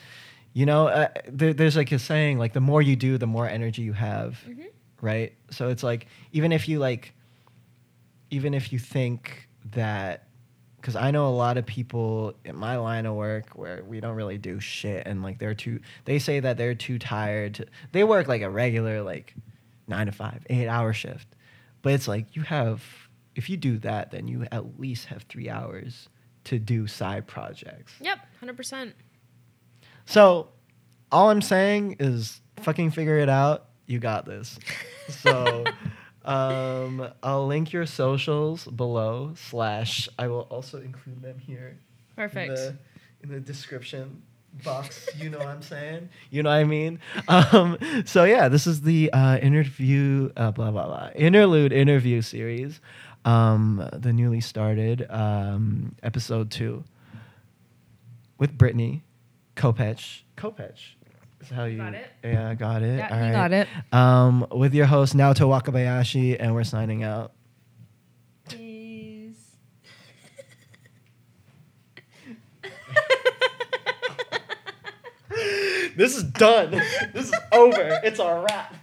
you know, uh, there, there's like a saying like the more you do, the more energy you have Mhm. Right? So it's like even if you like, even if you think that, because I know a lot of people in my line of work where we don't really do shit, and like they're too, they say that they're too tired. To, they work like a regular like nine to five, eight hour shift, but it's like you have, if you do that, then you at least have three hours to do side projects. Yep, hundred percent. So, all I'm saying is fucking figure it out. You got this. So, um, I'll link your socials below. Slash, I will also include them here Perfect. in the, in the description box. You know what I'm saying? You know what I mean? Um, so yeah, this is the uh, interview, uh, blah blah blah, interlude interview series, um, the newly started um, episode two with Brittany Kopech. Kopech is how you Got it? Yeah, got it. Yeah, All you right. got it. Um, with your host Naoto Wakabayashi, and we're signing out. Peace. This is done. this is over. It's a wrap.